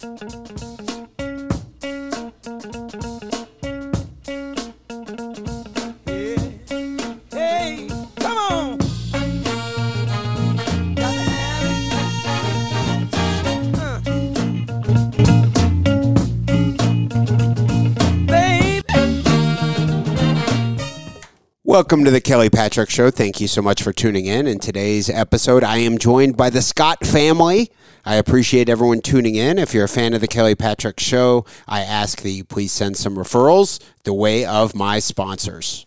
Hey, Welcome to the Kelly Patrick Show. Thank you so much for tuning in. In today's episode, I am joined by the Scott family. I appreciate everyone tuning in. If you're a fan of the Kelly Patrick Show, I ask that you please send some referrals the way of my sponsors.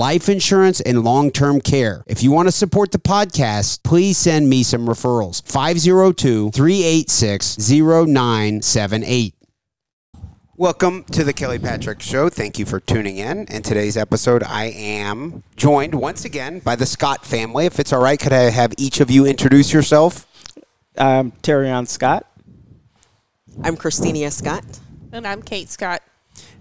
life insurance and long term care. If you want to support the podcast, please send me some referrals. 502 386 0978. Welcome to the Kelly Patrick Show. Thank you for tuning in. In today's episode, I am joined once again by the Scott family. If it's all right, could I have each of you introduce yourself? I'm Tearion Scott. I'm Christinia Scott. And I'm Kate Scott.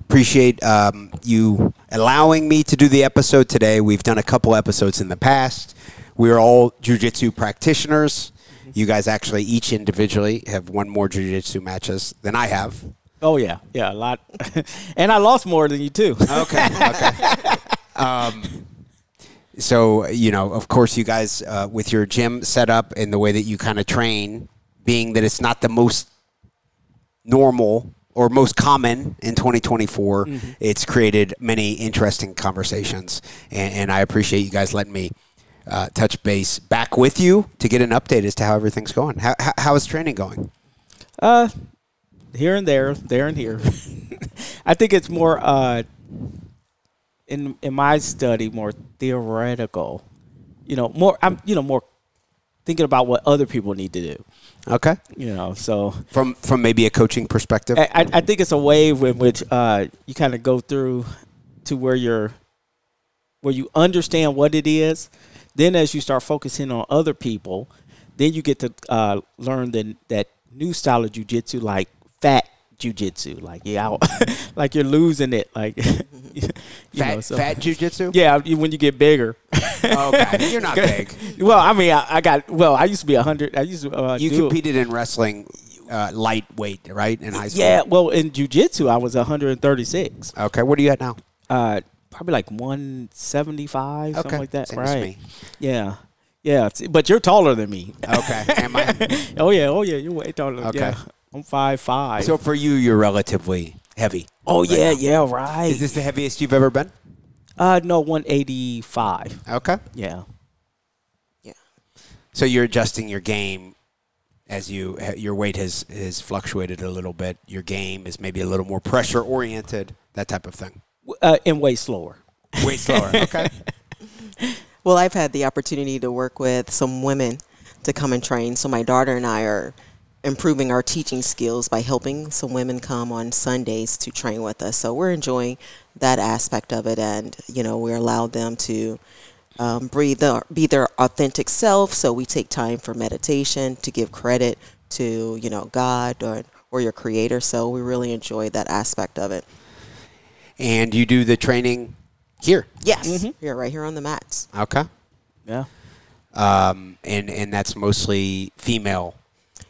Appreciate um, you allowing me to do the episode today. We've done a couple episodes in the past. We are all jujitsu practitioners. You guys actually each individually have won more jujitsu matches than I have. Oh yeah, yeah, a lot, and I lost more than you too. Okay. Okay. um, so you know, of course, you guys uh, with your gym setup and the way that you kind of train, being that it's not the most normal or most common in 2024, it's created many interesting conversations, and, and I appreciate you guys letting me. Uh, touch base back with you to get an update as to how everything's going. How, how, how is training going? Uh, here and there, there and here. I think it's more uh, in in my study more theoretical. You know, more I'm you know more thinking about what other people need to do. Okay, You know, so from from maybe a coaching perspective. I, I I think it's a wave in which uh, you kind of go through to where you're where you understand what it is. Then, as you start focusing on other people, then you get to uh, learn the, that new style of jujitsu, like fat jujitsu, like yeah, out, like you're losing it, like you fat know, so- fat jujitsu. Yeah, when you get bigger. Okay, you're not big. well, I mean, I, I got well. I used to be a hundred. I used to. Uh, You competed in wrestling, uh, lightweight, right, in high school. Yeah, well, in jujitsu, I was 136. Okay, what are you at now? Uh, probably like 175, Okay, something like that. same right? me. Yeah, yeah. But you're taller than me. Okay, am I? oh yeah, oh yeah. You're way taller. Okay. Yeah. I'm five five. So for you, you're relatively heavy. oh right yeah, now. yeah, right. Is this the heaviest you've ever been? uh, no, 185. Okay. Yeah. Yeah. So you're adjusting your game as you your weight has has fluctuated a little bit. Your game is maybe a little more pressure oriented, that type of thing. W- Uh, and way slower. Way slower. Okay. Well, I've had the opportunity to work with some women to come and train. So my daughter and I are improving our teaching skills by helping some women come on Sundays to train with us. So we're enjoying that aspect of it, and you know, we allow them to um, breathe, their, be their authentic self. So we take time for meditation to give credit to you know God or or your creator. So we really enjoy that aspect of it. And you do the training here. Yes, here, right here on the mats. Okay. Yeah. Um, and and that's mostly female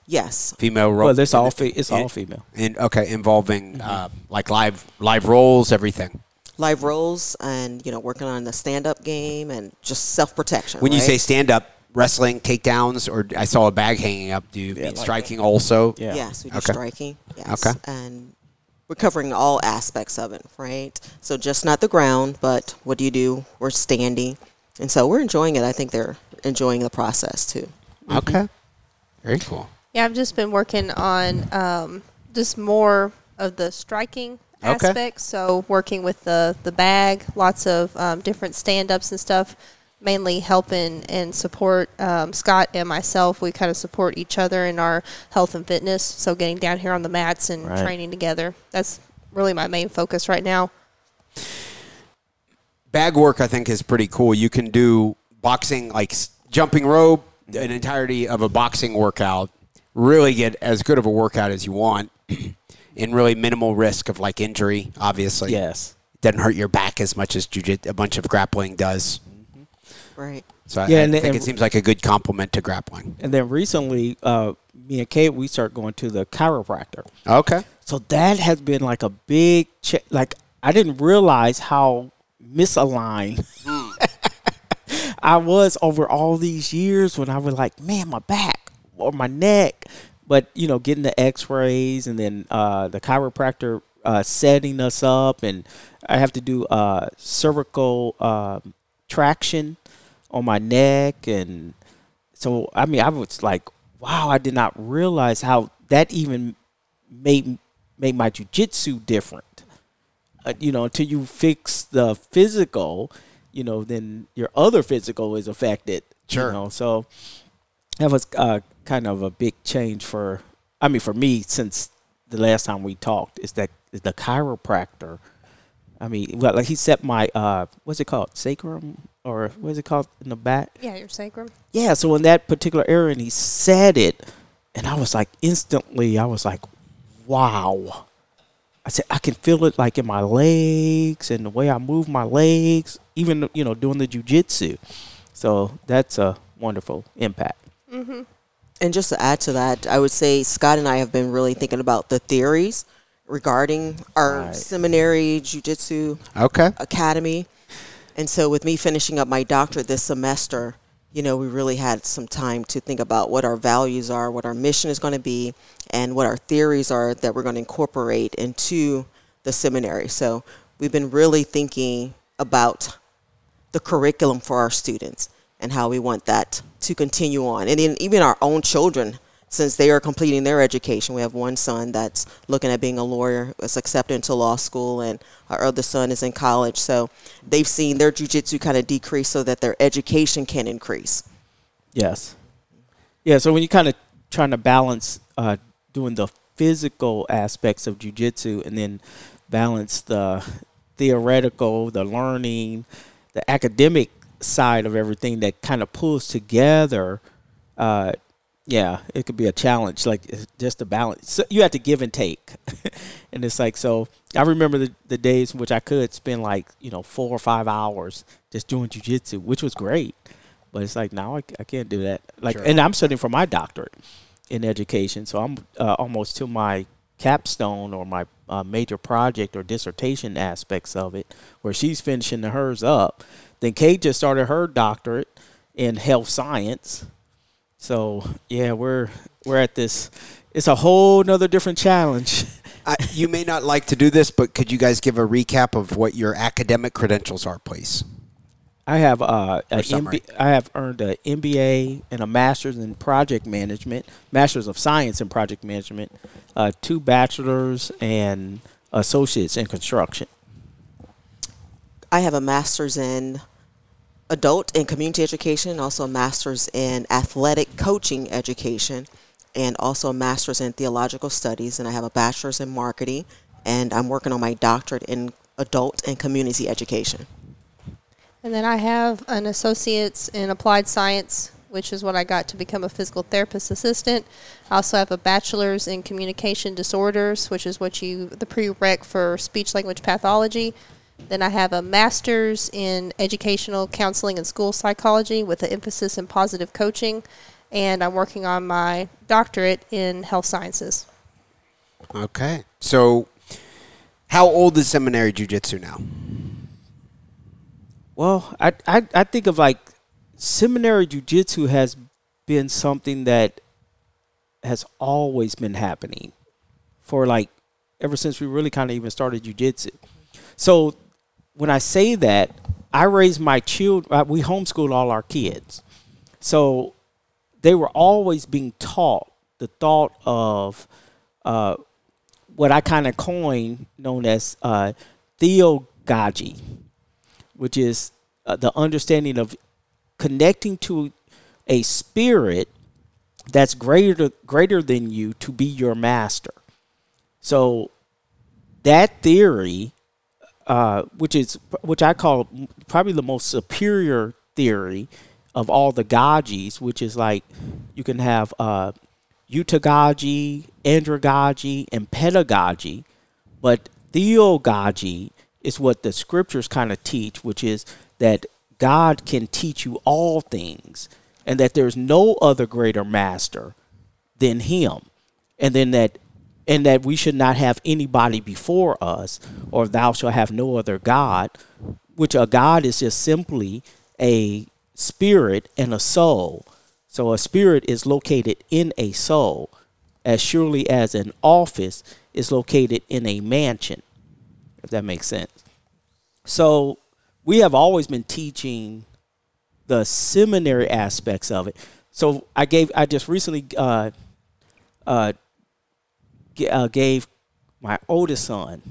Yes, female role. Well, there's all fe- it's all female. And okay, involving uh, like live live roles, everything. live roles and you know working on the stand-up game and just self-protection. When you say stand up wrestling takedowns, or I saw a bag hanging up. Do you mean like striking also? Yeah. Yes, we do Okay. striking. Yes. Okay. And we're covering all aspects of it, right? So just not the ground, but what do you do? We're standing. And so we're enjoying it. I think they're enjoying the process too. Okay. Very cool. Yeah, I've just been working on um, just more of the striking Okay. aspects. So working with the the bag, lots of um, different stand ups and stuff. Mainly helping and support um, Scott and myself. We kind of support each other in our health and fitness. So getting down here on the mats and Right. training together. That's really my main focus right now. Bag work, I think, is pretty cool. You can do boxing, like jumping rope, an entirety of a boxing workout. Really get as good of a workout as you want, and really minimal risk of like injury. Obviously, Yes. doesn't hurt your back as much as jiu- a bunch of grappling does. Right. So I, Yeah, I and- think and- it seems like a good complement to grappling. And then recently, uh, me and Kate, we started going to the chiropractor. Okay. So that has been like a big ch- like I didn't realize how misaligned I was over all these years when I was like, man, my back or my neck. But you know, getting the X-rays and then uh, the chiropractor uh, setting us up, and I have to do uh, cervical um, traction on my neck, and so I mean, I was like, wow, I did not realize how that even made made my jujitsu different. Uh, you know, until you fix the physical, you know, then your other physical is affected. Sure. You know, so that was uh, kind of a big change for, I mean, for me since the last time we talked. Is that is the chiropractor? I mean, well, like he set my uh, what's it called, sacrum, or what's it called in the back? Yeah, your sacrum. Yeah, so in that particular area, and he said it, and I was like, instantly, I was like, wow. I said, I can feel it like in my legs and the way I move my legs, even, you know, doing the jujitsu. So that's a wonderful impact. And just to add to that, I would say Scott and I have been really thinking about the theories regarding our Right. seminary jujitsu Okay. academy. And so with me finishing up my doctorate this semester, you know, we really had some time to think about what our values are, what our mission is going to be, and what our theories are that we're going to incorporate into the seminary. So we've been really thinking about the curriculum for our students and how we want that to continue on. And then even our own children, since they are completing their education, we have one son that's looking at being a lawyer, was accepted into law school, and our other son is in college. So they've seen their jujitsu kind of decrease so that their education can increase. Yes. Yeah, so when you're kind of trying to balance uh, doing the physical aspects of jujitsu and then balance the theoretical, the learning, the academic side of everything that kind of pulls together, uh, yeah, it could be a challenge. Like just a balance. So you have to give and take, and it's like so. I remember the, the days in which I could spend like you know four or five hours just doing jujitsu, which was great. But it's like now I, I can't do that. Like, Sure. and I'm studying for my doctorate in education, so I'm uh, almost to my capstone or my uh, major project or dissertation aspects of it, where she's finishing the hers up. Then Kate just started her doctorate in health science. So yeah, we're we're at this. It's a whole nother different challenge. I, you may not like to do this, but could you guys give a recap of what your academic credentials are, please? I have uh, a summary. MB, I have earned an MBA and a master's in project management, master's of science in project management, uh, two bachelors and associates in construction. I have a master's in adult and community education, also a master's in athletic coaching education, and also a master's in theological studies. And I have a bachelor's in marketing, and I'm working on my doctorate in adult and community education. And then I have an associate's in applied science which is what I got to become a physical therapist assistant. I also have a bachelor's in communication disorders, which is what you the prereq for speech language pathology. Then I have a master's in educational counseling and school psychology with an emphasis in positive coaching, and I'm working on my doctorate in health sciences. Okay. So, how old is seminary jujitsu now? Well, I, I I think of like seminary jujitsu has been something that has always been happening for like ever since we really kind of even started jujitsu. So when I say that, I raised my children. We homeschooled all our kids, so they were always being taught the thought of uh, what I kind of coined known as uh, theogogy, which is uh, the understanding of connecting to a spirit that's greater greater than you to be your master. So that theory, uh, which is which I call probably the most superior theory of all the gajis, which is like you can have uh, heutagogy, and pedagogy, but theogogy is what the scriptures kind of teach, which is that God can teach you all things and that there's no other greater master than him. And then that and that we should not have anybody before us or thou shalt have no other god, which a god is just simply a spirit and a soul. So a spirit is located in a soul as surely as an office is located in a mansion. If that makes sense. So we have always been teaching the seminary aspects of it. So I gave, I just recently uh, uh, uh, gave my oldest son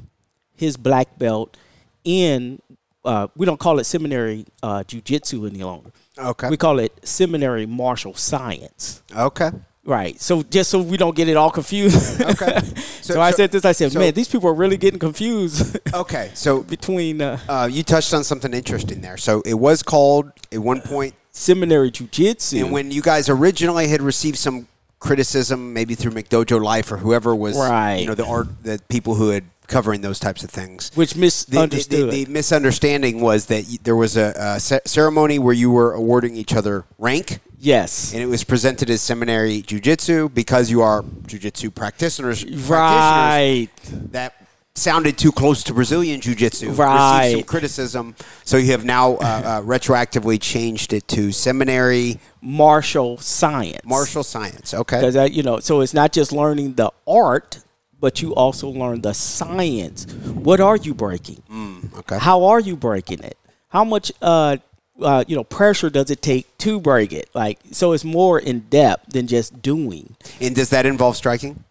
his black belt in. Uh, we don't call it seminary uh, jujitsu any longer. Okay. We call it seminary martial science. Okay. Right. So just so we don't get it all confused. Okay. So, I said this. I said, so- man, these people are really getting confused Okay. So between uh, uh, you touched on something interesting there. So it was called at one point, seminary jujitsu. and when you guys originally had received some criticism, maybe through McDojo Life or whoever was, Right. you know, the art, the people who had covering those types of things. which The, the, misunderstood. the, the misunderstanding was that there was a, a ceremony where you were awarding each other rank, yes. and it was presented as seminary jujitsu because you are jujitsu practitioners. practitioners Right. that sounded too close to Brazilian Jiu Jitsu. Received some criticism. So you have now uh, uh, retroactively changed it to seminary Martial science. martial science. Okay. Because you know, so it's not just learning the art, but you also learn the science. What are you breaking? Okay. How are you breaking it? How much uh, uh, you know pressure does it take to break it? Like so, it's more in depth than just doing. And does that involve striking?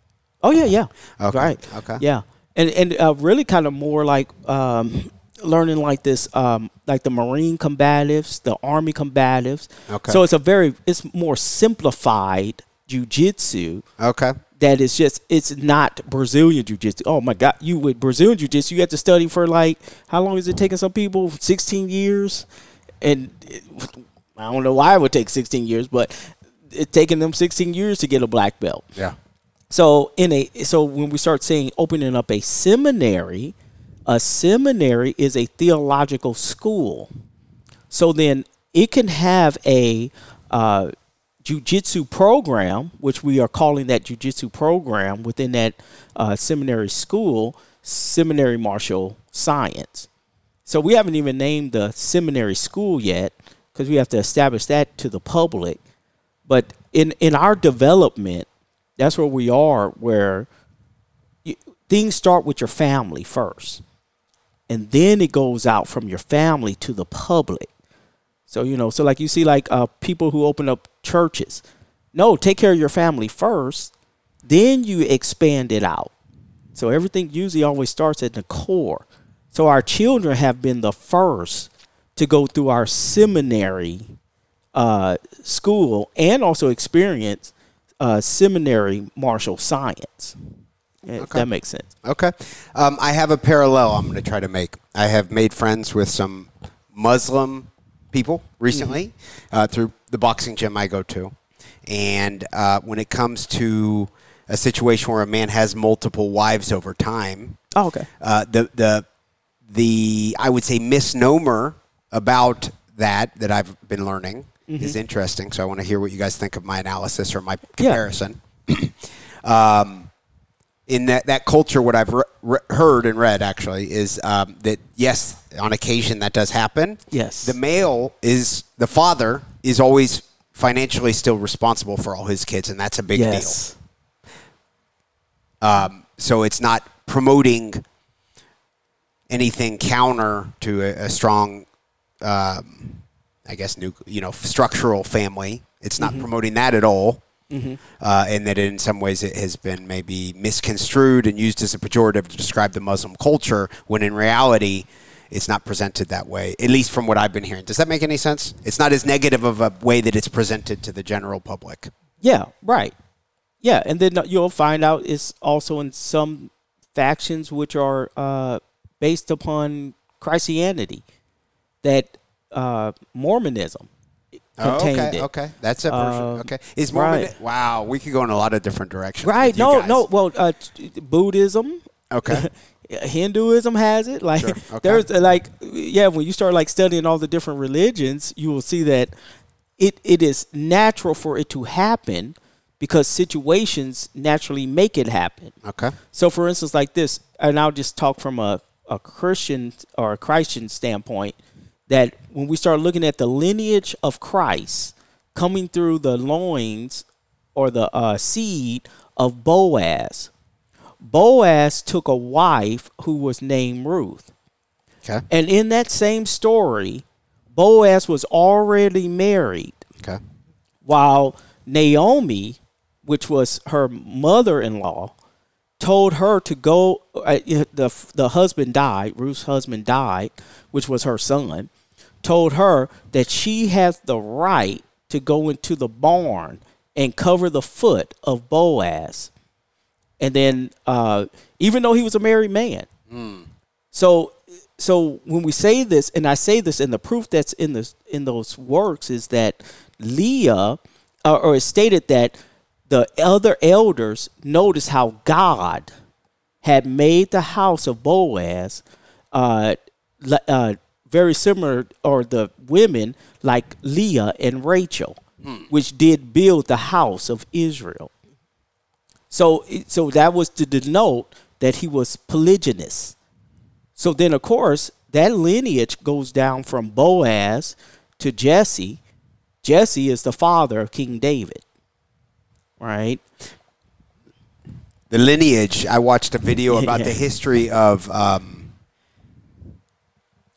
Oh yeah, yeah. Okay, Right. okay. Yeah, and and uh, really kind of more like um, learning like this, um, like the Marine combatives, the Army combatives. Okay. So it's a very, it's more simplified jujitsu Okay. that is just it's not Brazilian jiu-jitsu. Oh my god, you with Brazilian jiu-jitsu, you have to study for like how long is it taking some people? 16 years. And it, I don't know why it would take 16 years, but it's taking them 16 years to get a black belt. Yeah. So in a so when we start saying opening up a seminary, a seminary is a theological school. So then it can have a uh, jujitsu program, which we are calling that jujitsu program within that uh, seminary school, seminary martial science. So we haven't even named the seminary school yet because we have to establish that to the public. But in in our development, that's where we are. Where you, things start with your family first, and then it goes out from your family to the public. So you know, so like you see, like uh, people who open up churches. No, take care of your family first, then you expand it out. So everything usually always starts at the core. So our children have been the first to go through our seminary uh, school and also experience uh, seminary martial science. If Okay. that makes sense. Okay. Um, I have a parallel I'm going to try to make. I have made friends with some Muslim people recently uh, through the boxing gym I go to, and uh, when it comes to a situation where a man has multiple wives over time, Oh, okay. uh, the the the I would say misnomer about that that I've been learning is interesting. So I want to hear what you guys think of my analysis or my comparison. um, in that that culture, what I've re- re- heard and read actually is um, that yes, on occasion that does happen. Yes. the male is the father is always financially still responsible for all his kids, and that's a big deal. yes. so it's not promoting anything counter to a, a strong, um, I guess, new, you know, structural family. It's not promoting that at all. Uh, and that in some ways it has been maybe misconstrued and used as a pejorative to describe the Muslim culture, when in reality, it's not presented that way. At least from what I've been hearing. Does that make any sense? It's not as negative of a way that it's presented to the general public. Yeah, right. Yeah, and then you'll find out it's also in some factions which are uh, based upon Christianity, that uh, Mormonism Oh, contained okay, it. okay, that's a version. Um, okay, is Mormon? right. Wow, we could go in a lot of different directions. Right? No, guys. no. Well, uh, Buddhism, Okay, Hinduism has it. Like Sure, okay. there's uh, like yeah, when you start like studying all the different religions, you will see that it it is natural for it to happen because situations naturally make it happen. okay, So, for instance, like this, and I'll just talk from a, a Christian or a Christian standpoint, that when we start looking at the lineage of Christ coming through the loins or the uh, seed of Boaz, Boaz took a wife who was named Ruth. okay, And in that same story, Boaz was already married okay, while Naomi, which was her mother-in-law, told her to go. Uh, the the husband died. Ruth's husband died, which was her son. Told her that she has the right to go into the barn and cover the foot of Boaz, and then uh, even though he was a married man, so so when we say this, and I say this, and the proof that's in this in those works is that Leah, uh, or it's stated that the other elders noticed how God had made the house of Boaz uh, uh, very similar, or the women like Leah and Rachel, which did build the house of Israel. So, so that was to denote that he was polygynous. So then, of course, that lineage goes down from Boaz to Jesse. Jesse is the father of King David, right? the lineage. I watched a video about the history of. Um,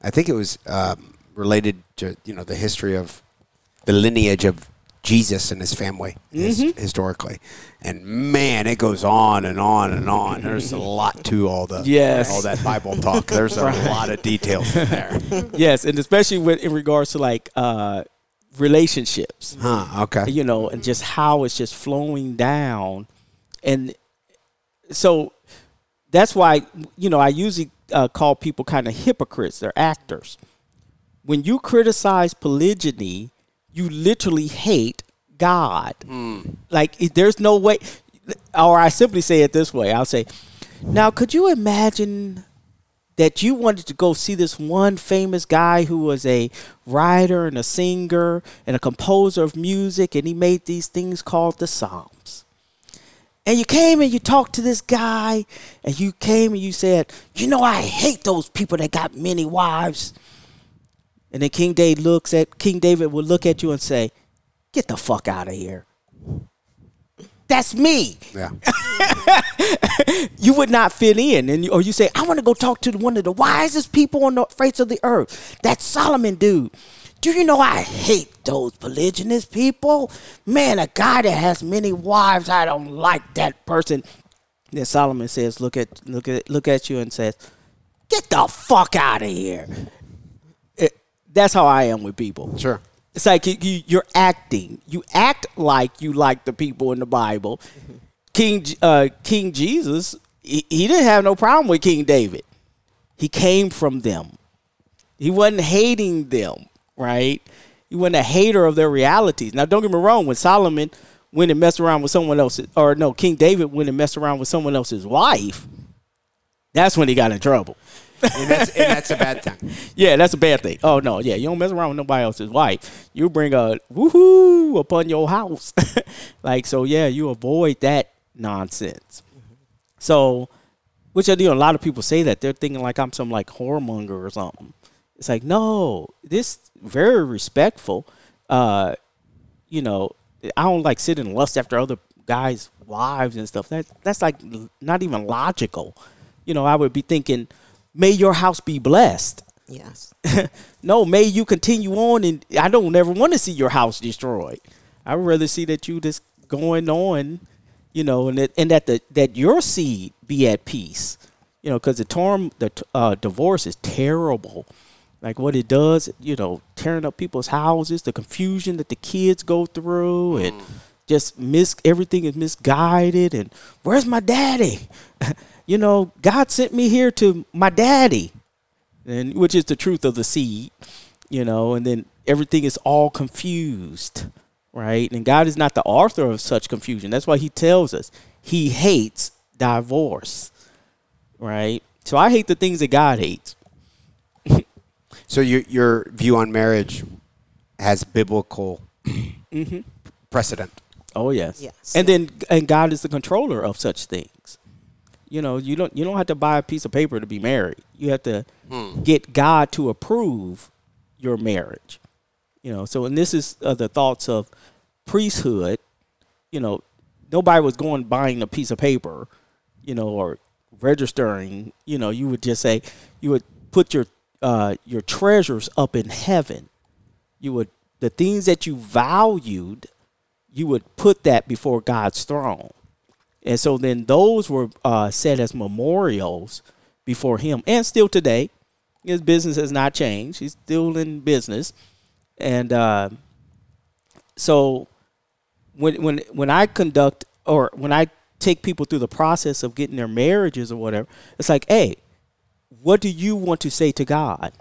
I think it was um, related to you know the history of the lineage of Jesus and his family his- Mm-hmm. historically, and man, it goes on and on and on. There's a lot to all the Yes. all that Bible talk. There's a lot of details in there. yes, and especially with in regards to like uh, relationships, Huh? Okay. you know, and just how it's just flowing down, and so that's why you know I usually uh, call people kind of hypocrites. They're actors. When you criticize polygyny, you literally hate God. Like there's no way, or I simply say it this way. I'll say, now could you imagine that you wanted to go see this one famous guy who was a writer and a singer and a composer of music, and he made these things called the Psalms. And you came and you talked to this guy, and you came and you said, You know, I hate those people that got many wives. And then King David looks at King David would look at you and say, Get the fuck out of here. That's me Yeah. you would not fit in and you, or you say i want to go talk to one of the wisest people on the face of the earth that solomon dude do you know i hate those polygynous people man a guy that has many wives i don't like that person then solomon says look at look at look at you and says get the fuck out of here It- that's how i am with people Sure. it's like you, you're acting. You act like you like the people in the Bible. King uh, King Jesus, he, he didn't have no problem with King David. He came from them. He wasn't hating them, right? You weren't a hater of their realities. Now, don't get me wrong. When Solomon went and messed around with someone else's, or no, King David went and messed around with someone else's wife, that's when he got in trouble. and that's, and that's a bad thing. Yeah, that's a bad thing. Oh no, yeah, you don't mess around with nobody else's wife. You bring a woohoo upon your house, like so. Yeah, you avoid that nonsense. So, which I do. A lot of people say that they're thinking like I'm some like whoremonger or something. It's like no, this very respectful. Uh, you know, I don't like sit and lust after other guys' wives and stuff. That that's like not even logical. You know, I would be thinking, may your house be blessed. Yes. no, may you continue on, and I don't ever want to see your house destroyed. I would rather see that you just going on, you know, and that and that the that your seed be at peace, you know, because the term the uh, divorce is terrible. Like what it does, you know, tearing up people's houses, the confusion that the kids go through, mm. and just mis everything is misguided. And where's my daddy? you know, God sent me here to my daddy and which is the truth of the seed, you know, and then everything is all confused, right? And God is not the author of such confusion. That's why He tells us He hates divorce, right? So I hate the things that God hates. So your your view on marriage has biblical precedent. Oh yes, Yes. And then and God is the controller of such things. You know, you don't you don't have to buy a piece of paper to be married. You have to get God to approve your marriage. You know, so and this is uh, the thoughts of priesthood. You know, nobody was going buying a piece of paper, you know, or registering. You know, you would just say you would put your uh, your treasures up in heaven. You would the things that you valued you would put that before God's throne. And so then those were uh, set as memorials before Him. And still today, his business has not changed. He's still in business. And uh, so when, when, when I conduct or when I take people through the process of getting their marriages or whatever, it's like, hey, what do you want to say to God?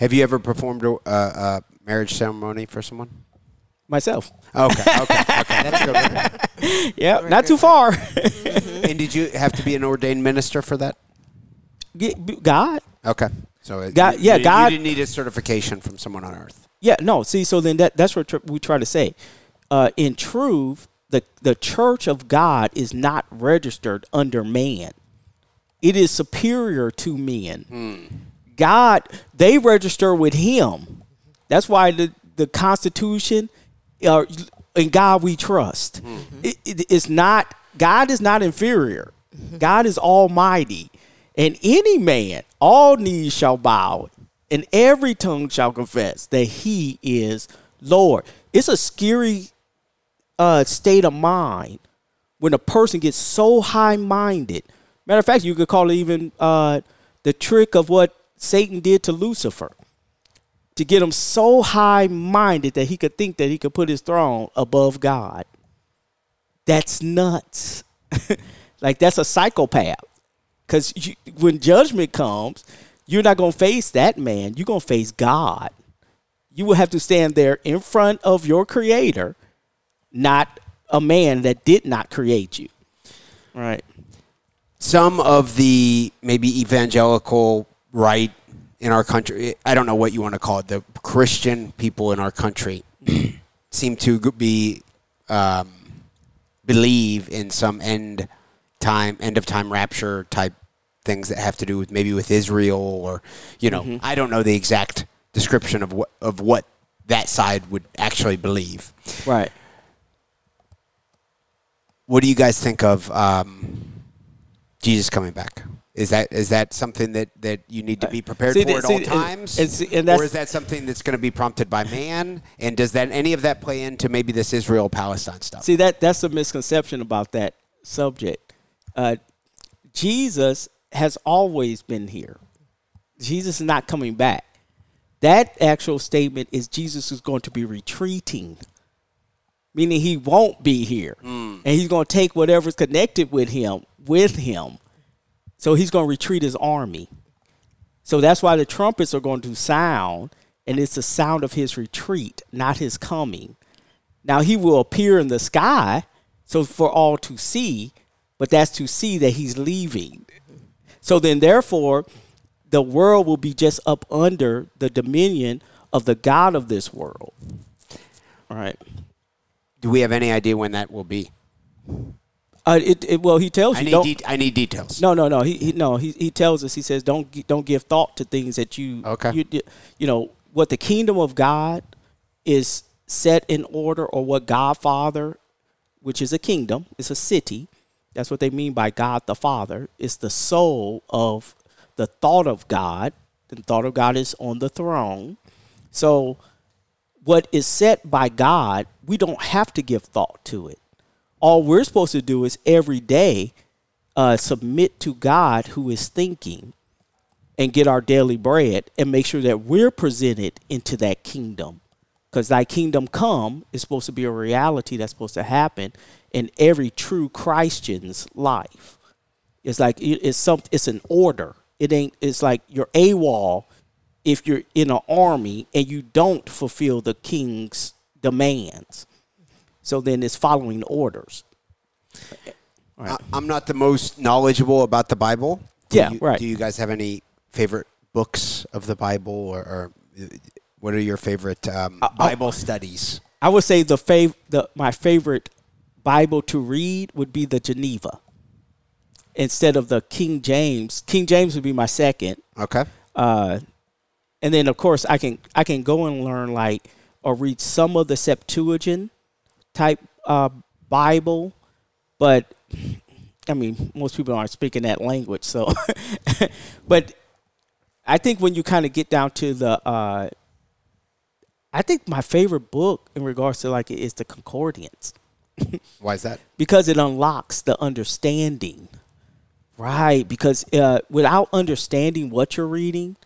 Have you ever performed a, a, marriage ceremony for someone? Myself. Okay, okay, okay. That's good. Yeah, not too far. And did you have to be an ordained minister for that? God. Okay. So it- God- yeah, you, God- You didn't need a certification from someone on earth. Yeah, no. See, so then that that's what tr- we try to say. Uh, in truth, the the church of God is not registered under man. It is superior to men. God, they register with Him. That's why the the Constitution, uh, in God we trust. It, it- it's not God is not inferior. God is Almighty, and any man, all knees shall bow, and every tongue shall confess that He is Lord. It's a scary uh, state of mind when a person gets so high minded. Matter of fact, you could call it even uh, the trick of what Satan did to Lucifer to get him so high minded that he could think that he could put his throne above God. That's nuts. like, that's a psychopath. Because when judgment comes, you're not going to face that man, you're going to face God. You will have to stand there in front of your creator not a man that did not create you. Right. Some of the maybe evangelical right in our country, I don't know what you want to call it, the Christian people in our country seem to be um, believe in some end time, end of time rapture type things that have to do with maybe with Israel or you know, I don't know the exact description of what of what that side would actually believe. Right. What do you guys think of um, Jesus coming back? Is that is that something that, that you need to be prepared See, for at see, all times, and and or is that something that's going to be prompted by man? And does that any of that play into maybe this Israel Palestine stuff? See that that's a misconception about that subject. Uh, Jesus has always been here. Jesus is not coming back. That actual statement is Jesus is going to be retreating, meaning he won't be here, hmm. and he's going to take whatever's connected with him with him. So he's going to retreat his army. So that's why the trumpets are going to sound, and it's the sound of his retreat, not his coming. Now he will appear in the sky, so for all to see, but that's to see that he's leaving. So then, therefore, the world will be just up under the dominion of the God of this world. All right. Do we have any idea when that will be? Uh, it, it, well, he tells I you need, de- I need details. No, no, no. He, he no. He, he tells us. He says, "Don't don't give thought to things that you Okay. You, you know what the kingdom of God is set in order, or what God Father, which is a kingdom, is a city. That's what they mean by God the Father. It's the soul of the thought of God. The thought of God is on the throne. So, what is set by God, we don't have to give thought to it all we're supposed to do is every day uh, submit to God who is thinking and get our daily bread and make sure that we're presented into that kingdom. Because thy kingdom come is supposed to be a reality that's supposed to happen in every true Christian's life. It's like it's some it's an order. It ain't it's like you're AWOL if you're in an army and you don't fulfill the king's demands. So then it's following orders. I, I'm not the most knowledgeable about the Bible. Do Yeah, you, right. Do you guys have any favorite books of the Bible, or, or uh, what are your favorite um, Bible studies? I would say the fav- the my favorite Bible to read would be the Geneva. Instead of the King James, King James would be my second. Okay. Uh, and then of course I can I can go and learn like or read some of the Septuagint type uh, Bible, but I mean most people aren't speaking that language, so but I think when you kind of get down to the uh, I think my favorite book in regards to like it is the Concordance Why is that? because it unlocks the understanding. Right, because uh, without understanding what you're reading,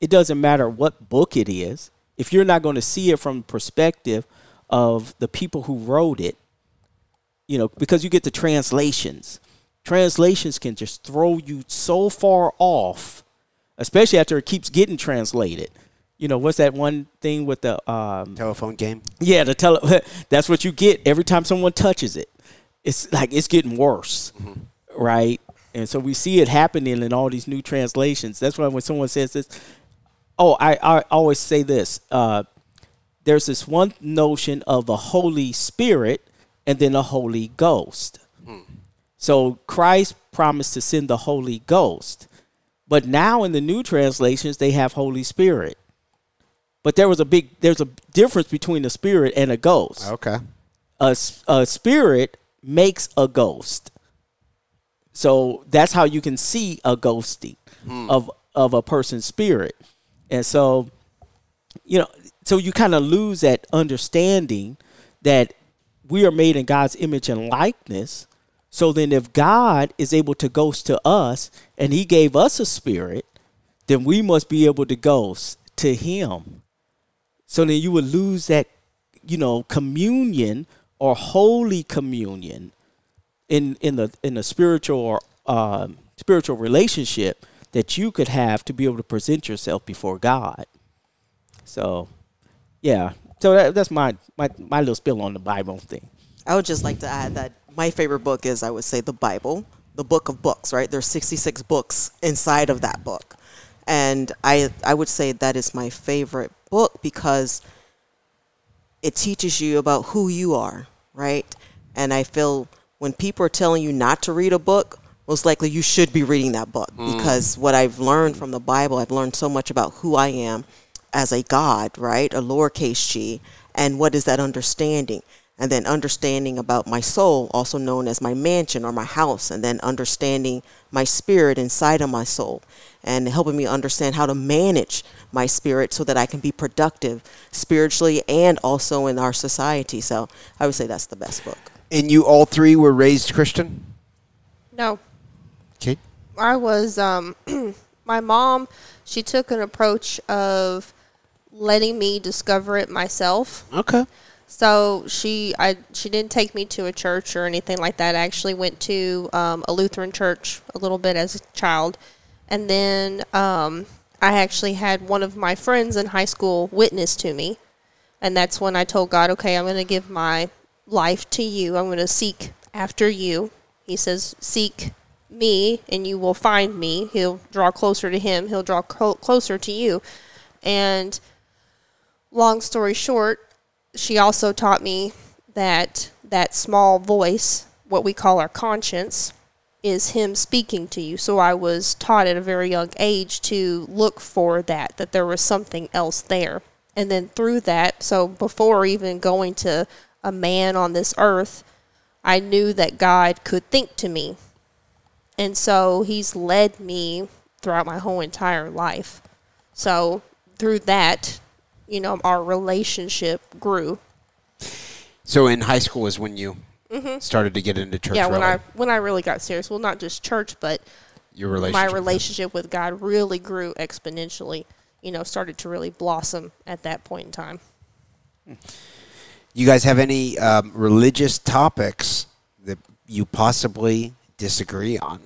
it doesn't matter what book it is. If you're not going to see it from the perspective of the people who wrote it, you know, because you get the translations. Translations can just throw you so far off, especially after it keeps getting translated. You know, what's that one thing with the um, Telephone game. yeah, the tele- that's what you get every time someone touches it. It's like it's getting worse, right? And so we see it happening in all these new translations. That's why when someone says this, oh, I, I always say this. Uh, there's this one notion of a Holy Spirit and then a Holy Ghost. So Christ promised to send the Holy Ghost. But now in the new translations, they have Holy Spirit. But there was a big there's a difference between a spirit and a ghost. Okay. A, a spirit makes a ghost. So that's how you can see a ghosting of of a person's spirit. And so you know, so you kind of lose that understanding that we are made in God's image and likeness. So then if God is able to ghost to us and he gave us a spirit, then we must be able to ghost to him. So then you would lose that, you know, communion or holy communion in in the in the spiritual or um, spiritual relationship that you could have to be able to present yourself before God. So, yeah. So that, that's my, my my little spill on the Bible thing. I would just like to add that my favorite book is, I would say, the Bible, the book of books, right? There's 66 books inside of that book. And I, I would say that is my favorite book because it teaches you about who you are, right? And I feel when people are telling you not to read a book, most likely you should be reading that book mm. because what I've learned from the Bible, I've learned so much about who I am as a God, right? A lowercase g. And what is that understanding? And then understanding about my soul, also known as my mansion or my house, and then understanding my spirit inside of my soul and helping me understand how to manage my spirit so that I can be productive spiritually and also in our society. So I would say that's the best book. And you all three were raised Christian? No, Okay. I was um my mom, she took an approach of letting me discover it myself. Okay. So she I she didn't take me to a church or anything like that. I actually went to um, a Lutheran church a little bit as a child, and then um, I actually had one of my friends in high school witness to me. And that's when I told God, okay, I'm going to give my life to you. I'm going to seek after you. He says, seek me and you will find me. He'll draw closer to him, he'll draw clo- closer to you. And long story short, she also taught me that that small voice, what we call our conscience, is him speaking to you. So I was taught at a very young age to look for that, that there was something else there. And then through that, so before even going to a man on this earth, I knew that God could think to me. And so he's led me throughout my whole entire life. So through that, you know, our relationship grew. So in high school is when you started to get into church. Mm-hmm. yeah, when really. I when I really got serious, well, not just church, but your relationship. my relationship with God really grew exponentially. You know, started to really blossom at that point in time. You guys have any um, religious topics that you possibly disagree on?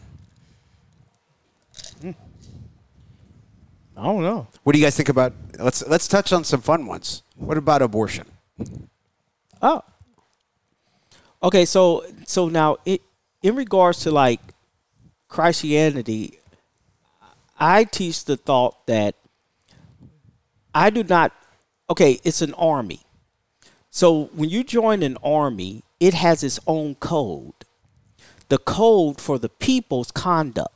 I don't know. What do you guys think about? Let's let's touch on some fun ones. What about abortion? Oh. Okay, so so now it, in regards to like Christianity, I teach the thought that I do not okay, it's an army. So when you join an army, it has its own code. The code for the people's conduct.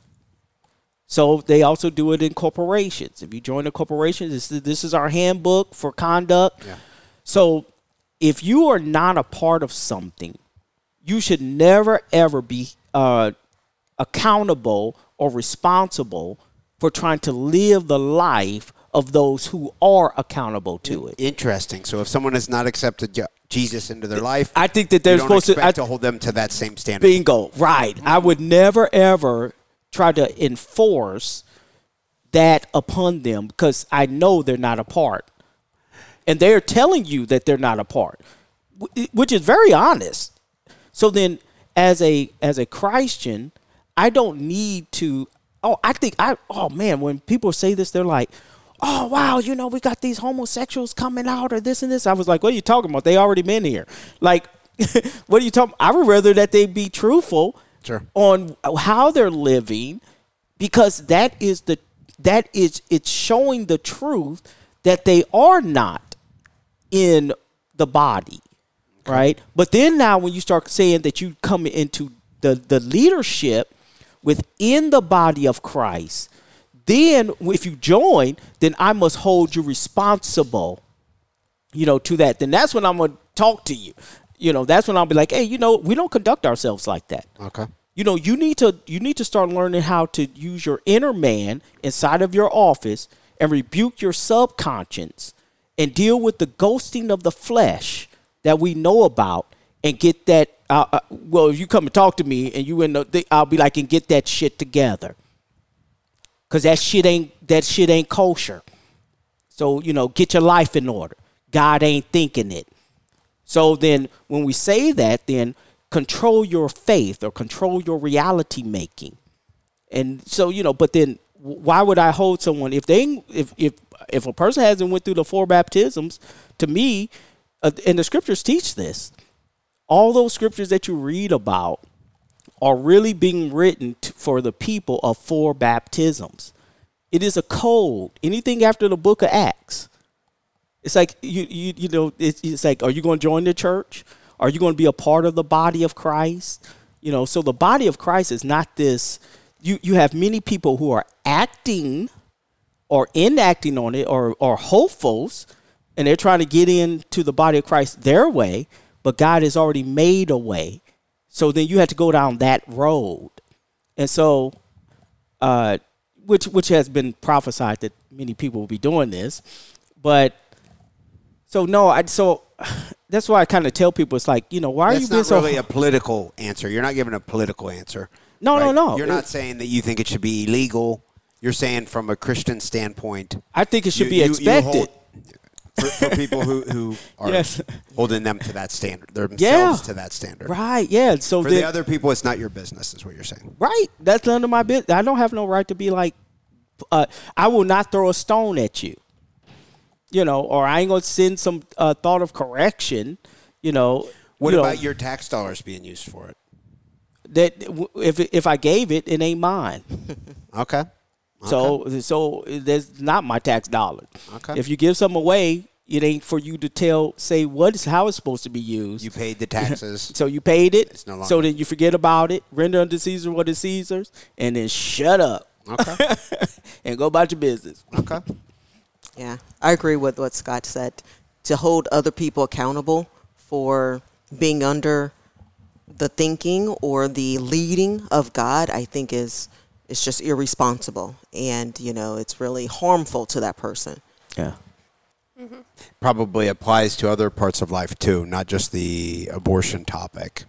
So they also do it in corporations. If you join a corporation, this is, this is our handbook for conduct. So if you are not a part of something, you should never ever be uh, accountable or responsible for trying to live the life of those who are accountable to it. Interesting. So if someone has not accepted Jesus into their life, I think that they're supposed to. I, to hold them to that same standard. Bingo. Right. I would never ever try to enforce that upon them because I know they're not a part. And they're telling you that they're not a part, which is very honest. So then as a as a Christian, I don't need to oh, I think I oh man, when people say this they're like Oh wow, you know we got these homosexuals coming out or this and this. I was like, what are you talking about? They already been here. Like, what are you talking? I would rather that they be truthful Sure. on how they're living, because that is the that is it's showing the truth that they are not in the body, right? But then now when you start saying that you come into the the leadership within the body of Christ, then if you join, then I must hold you responsible you know, to that, then that's when I'm gonna talk to you. You know, that's when I'll be like, hey, you know, we don't conduct ourselves like that. Okay. You know, you need to you need to start learning how to use your inner man inside of your office and rebuke your subconscious and deal with the ghosting of the flesh that we know about and get that. Uh, uh, well, if you come and talk to me and you in the, I'll be like, and get that shit together, cause that shit ain't that shit ain't kosher. So, you know, get your life in order. God ain't thinking it. So then when we say that, then control your faith or control your reality making. And so, you know, but then why would I hold someone if they if if if a person hasn't went through the four baptisms, to me, uh, and the scriptures teach this. All those scriptures that you read about are really being written t- for the people of four baptisms. It is a code. Anything after the book of Acts. It's like you you you know it's, it's like are you going to join the church? Are you going to be a part of the body of Christ? You know, so the body of Christ is not this you you have many people who are acting or enacting on it or or hopefuls and they're trying to get into the body of Christ their way, but God has already made a way. So then you have to go down that road. And so uh which which has been prophesied that many people will be doing this. But so no, I so that's why I kind of tell people it's like, you know, why are That's you being not so really a political answer. You're not giving a political answer. No, no, right? no. You're It- not saying that you think it should be illegal. You're saying from a Christian standpoint, I think it should you- be you- you expected. hold- for, for people who, who are Yes. holding them to that standard, themselves Yeah. to that standard. right, yeah. So For then, the other people, it's not your business, is what you're saying. right, that's none of my business. I don't have no right to be like uh, I will not throw a stone at you. You know, or I ain't gonna send some uh, thought of correction. You know, What you know, about your tax dollars being used for it? that? If if I gave it, it ain't mine. Okay. So so that's not my tax dollar. Okay. If you give some away, it ain't for you to tell say what is how it's supposed to be used. You paid the taxes. so you paid it. It's no longer- so then you forget about it. Render unto Caesar what is Caesar's, and then shut up okay. and go about your business. Okay. Yeah, I agree with what Scott said. To hold other people accountable for being under the thinking or the leading of God, I think is is just irresponsible, and you know it's really harmful to that person. Yeah. Mm-hmm. Probably applies to other parts of life too, not just the abortion topic.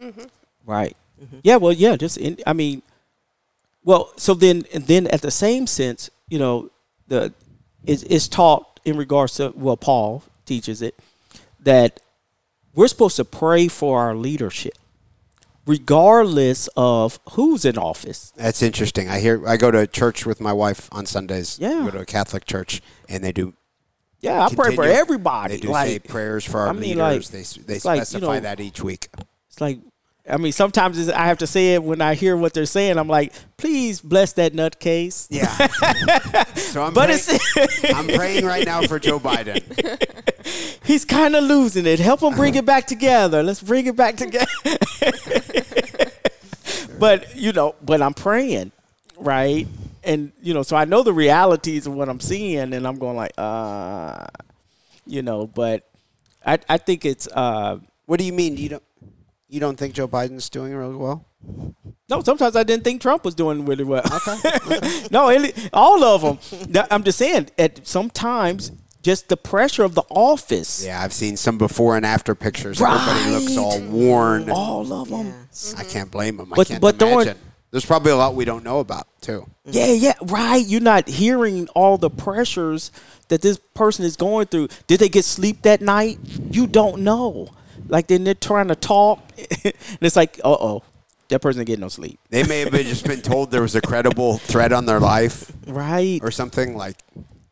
Mm-hmm. Right. Mm-hmm. Yeah. Well. Yeah. Just. In, I mean. Well. So then, and then at the same sense, you know, the is is taught in regards to well, Paul teaches it that we're supposed to pray for our leadership, regardless of who's in office. That's interesting. I hear I go to church with my wife on Sundays. Yeah. Go to a Catholic church and they do Yeah, I pray for everybody. They do like, say prayers for our I mean, leaders. like- they they it's like, you specify know- that each week. It's like, I mean, sometimes I have to say it when I hear what they're saying. I'm like, please bless that nutcase. Yeah. so I'm But praying, it's I'm praying right now for Joe Biden. he's kind of losing it. Help him bring it back together. Let's bring it back together. but you know, but I'm praying, right? And you know, so I know the realities of what I'm seeing, and I'm going like, uh, you know, but I I think it's uh What do you mean? You don't you don't think Joe Biden's doing really well? No, sometimes I didn't think Trump was doing really well. no, it- all of them. I'm just saying, at sometimes just the pressure of the office. Yeah, I've seen some before and after pictures. Everybody looks all worn. All of them. Yes. I can't blame them. I But- can't but don't- There's probably a lot we don't know about too. Yeah, yeah, right. You're not hearing all the pressures that this person is going through. Did they get sleep that night? You don't know. Like then they're trying to talk, and it's like, uh oh, that person didn't get no sleep. They may have been just been told there was a credible threat on their life Right. or something like,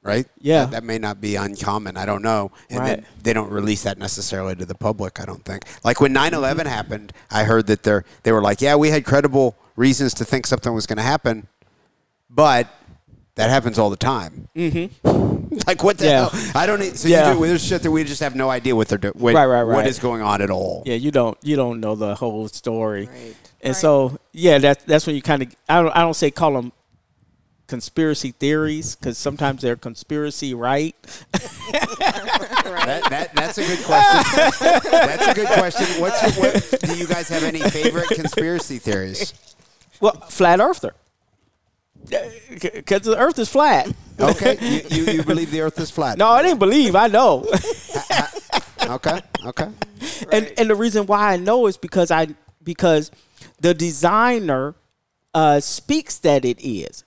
right? Yeah. That, that may not be uncommon. I don't know. And Right. then they don't release that necessarily to the public. I don't think. Like when 9/11 mm-hmm. happened, I heard that they they were like, yeah, we had credible reasons to think something was going to happen, but that happens all the time. Mm-hmm. like what the Yeah. hell? I don't. e- So Yeah. you do, there's shit that we just have no idea what they're doing. What, Right, right, right. is going on at all? Yeah, you don't you don't know the whole story. Right. And Right. so, yeah, that's that's when you kind of I don't I don't say call them conspiracy theories because sometimes they're conspiracy right. That, that, that's a good question. that's a good question. What's your, what, do you guys have any favorite conspiracy theories? Well, flat earther, because the Earth is flat. Okay, you, you, you believe the Earth is flat? No, I didn't believe. I know, Okay, okay. and and the reason why I know is because I because the designer uh, speaks that it is.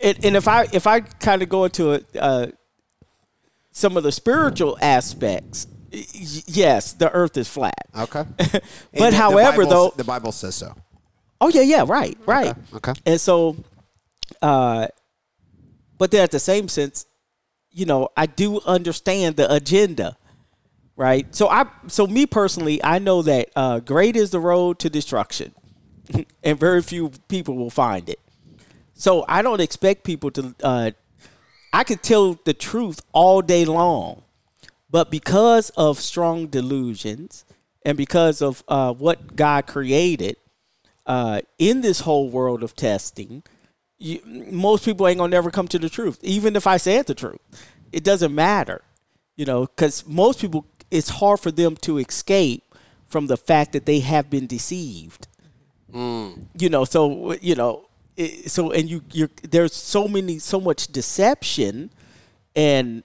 And, and if I if I kind of go into it, uh, some of the spiritual aspects, yes, the Earth is flat. Okay. But the- however, the Bible, though, the Bible says so. Oh yeah, yeah, right, right. okay. And so, uh, but then at the same sense, you know, I do understand the agenda, right? So I, so me personally, I know that uh, great is the road to destruction, and very few people will find it. So I don't expect people to. Uh, I could tell the truth all day long, but because of strong delusions and because of uh, what God created, uh, in this whole world of testing, you, most people ain't gonna never come to the truth. Even if I said the truth, it doesn't matter, you know, because most people, it's hard for them to escape from the fact that they have been deceived. Mm. You know, so you know, it, so and you, you're there's so many, so much deception, and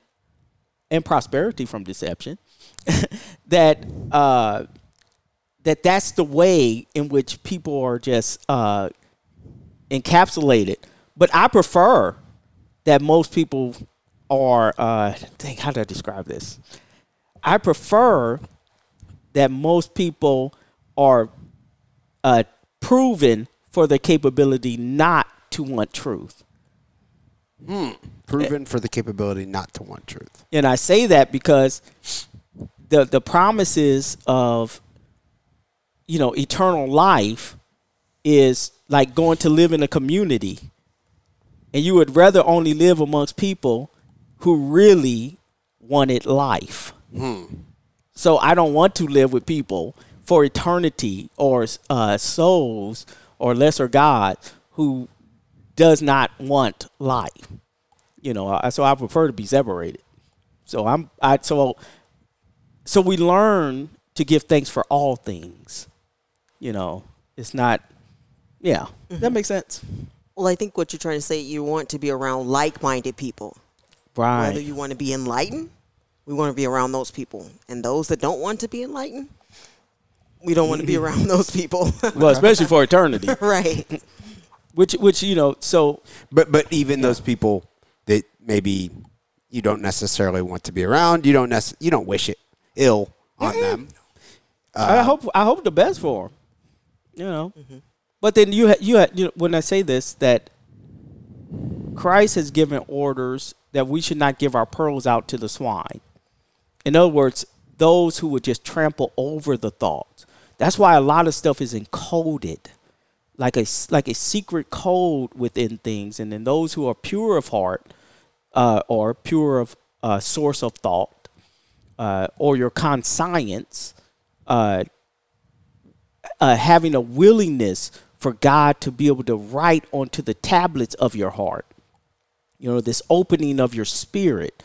and prosperity from deception that uh, that that's the way in which people are just uh, encapsulated. But I prefer that most people are. Uh, dang, how do I describe this? I prefer that most people are uh, proven for their capability not to want truth. Proven for the capability not to want truth. And I say that because the the promises of you know eternal life is like going to live in a community and you would rather only live amongst people who really wanted life. So I don't want to live with people for eternity or uh, souls or lesser gods who does not want life. You know, I- so I prefer to be separated. So I'm I so so we learn to give thanks for all things. You know, it's not yeah. Mm-hmm. That makes sense. Well, I think what you're trying to say, you want to be around like-minded people. Right. Whether you want to be enlightened, we want to be around those people, and those that don't want to be enlightened, we don't want to be around those people. well, especially for eternity. right. Which which you know, so But but even those people that maybe you don't necessarily want to be around, you don't nec- you don't wish it ill on them. I uh, hope I hope the best for them. You know, mm-hmm. But then you ha- you, ha- you know, when I say this that Christ has given orders that we should not give our pearls out to the swine. In other words, those who would just trample over the thoughts. That's why a lot of stuff is encoded, like a like a secret code within things, and then those who are pure of heart, uh, or pure of uh, source of thought, uh, or your conscience, uh, uh, having a willingness for God to be able to write onto the tablets of your heart. You know, this opening of your spirit.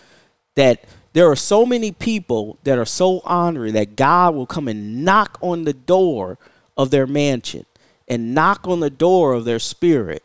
That there are so many people that are so honoring that God will come and knock on the door of their mansion and knock on the door of their spirit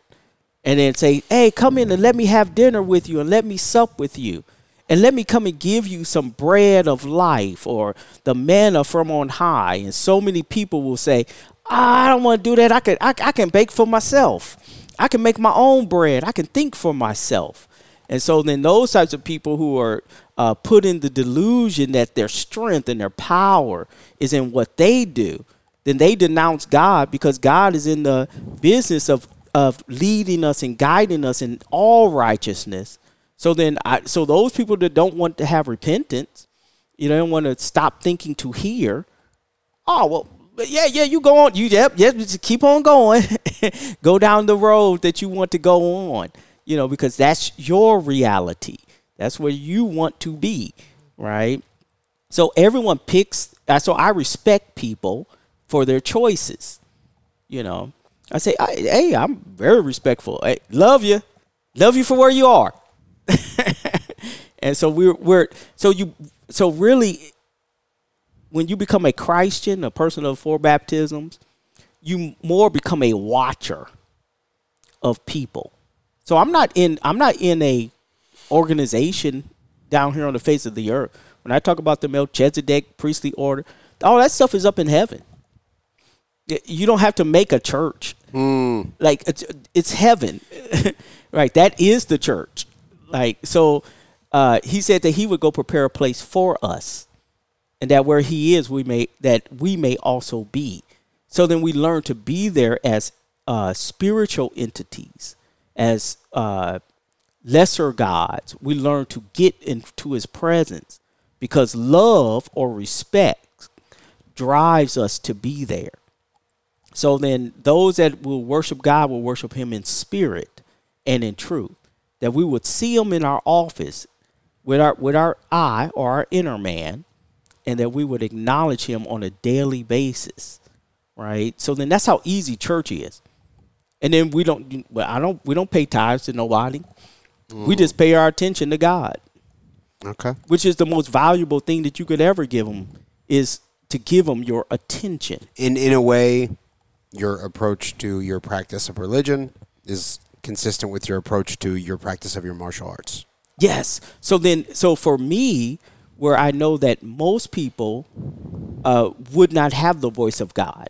and then say, Hey, come in and let me have dinner with you and let me sup with you. And let me come and give you some bread of life or the manna from on high. And so many people will say, "Ah, I don't want to do that. I can, I, I can bake for myself. I can make my own bread. I can think for myself. And so then those types of people who are uh, put in the delusion that their strength and their power is in what they do, then they denounce God because God is in the business of of leading us and guiding us in all righteousness. So then, I, so those people that don't want to have repentance, you know, don't want to stop thinking to hear. Oh well, but yeah, yeah, you go on. You yep, yep, just keep on going. go down the road that you want to go on. You know, because that's your reality. That's where you want to be, right? So everyone picks. uh, So I respect people for their choices. You know, I say, I, hey, I'm very respectful. Hey, love you, love you for where you are. and so we're we're so you so really when you become a Christian, a person of four baptisms, you more become a watcher of people. So I'm not in I'm not in a organization down here on the face of the earth. When I talk about the Melchizedek priestly order, all that stuff is up in heaven. You don't have to make a church. Like it's it's heaven, right? That is the church. Like so, uh, he said that he would go prepare a place for us, and that where he is, we may that we may also be. So then we learn to be there as uh, spiritual entities, as uh, lesser gods. We learn to get into his presence because love or respect drives us to be there. So then those that will worship God will worship him in spirit and in truth. That we would see him in our office with our with our eye or our inner man and that we would acknowledge him on a daily basis. Right? So then that's how easy church is. And then we don't well, I don't we don't pay tithes to nobody. We mm. just pay our attention to God Okay. which is the most valuable thing that you could ever give them is to give them your attention In in a way, your approach to your practice of religion is consistent with your approach to your practice of your martial arts. yes so then so for me where i know that most people uh, would not have the voice of god.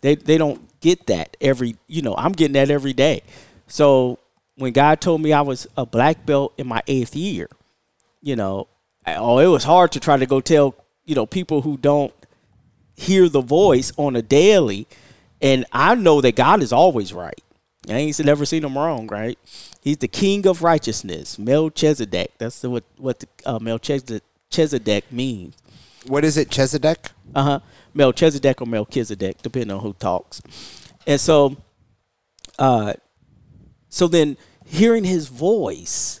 They, they don't get that every you know i'm getting that every day. So when god told me i was a black belt in my eighth year you know I- oh it was hard to try to go tell you know people who don't hear the voice on a daily. And i know that god is always right. I ain't never seen him wrong, right? He's the king of righteousness, Melchizedek. That's the, what what the, uh, Melchizedek means. What is it, Chesedek? Uh huh. Melchizedek or Melchizedek, depending on who talks. And so, uh, so then hearing his voice,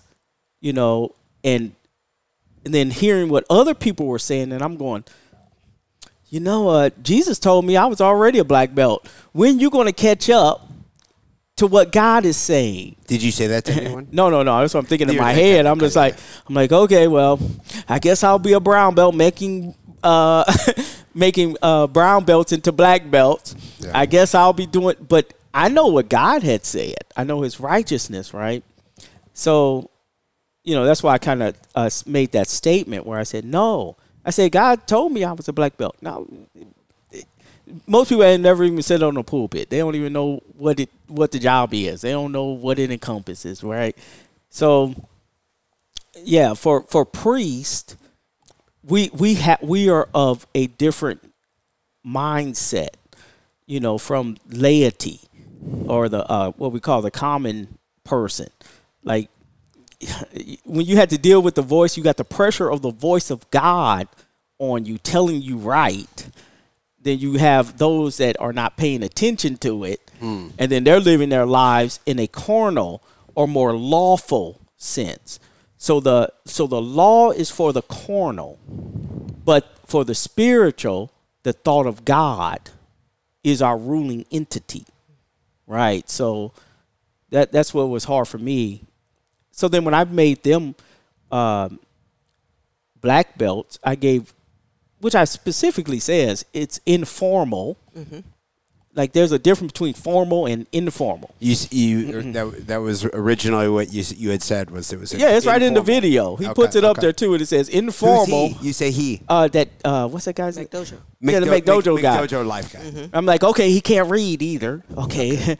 you know, and and then hearing what other people were saying, and I'm going, you know, uh, Jesus told me I was already a black belt. When you going to catch up to what God is saying? Did you say that to anyone? No, no, no. That's what I'm thinking in my head. I'm just like, I'm like, okay, well, I guess I'll be a brown belt making uh making uh brown belts into black belts. Yeah. I guess I'll be doing but I know what God had said. I know his righteousness, right? So, you know, that's why I kind of uh, made that statement where I said, "No." I said God told me I was a black belt. Now, most people ain't never even sit on the pulpit. They don't even know what it what the job is. They don't know what it encompasses, right? So yeah, for for priest, we we have we are of a different mindset, you know, from laity or the uh, what we call the common person. Like when you had to deal with the voice, you got the pressure of the voice of God on you, telling you right. Then you have those that are not paying attention to it, and then they're living their lives in a carnal or more lawful sense. So the so the law is for the carnal, but for the spiritual, the thought of God is our ruling entity, right? So that that's what was hard for me. So then when I made them um, black belts, I gave, which I specifically says it's informal. Mm-hmm. Like there's a difference between formal and informal. You s- you that that was originally what you you had said was it was Yeah, it's right in the video. He Okay, puts it up there too, and it says Who's informal. he? You say he. Uh, that uh, what's that guy's name? McDojo. Yeah, the McDo- McDojo Mc- guy. McDojo life guy. I'm like, okay, he can't read either. Okay,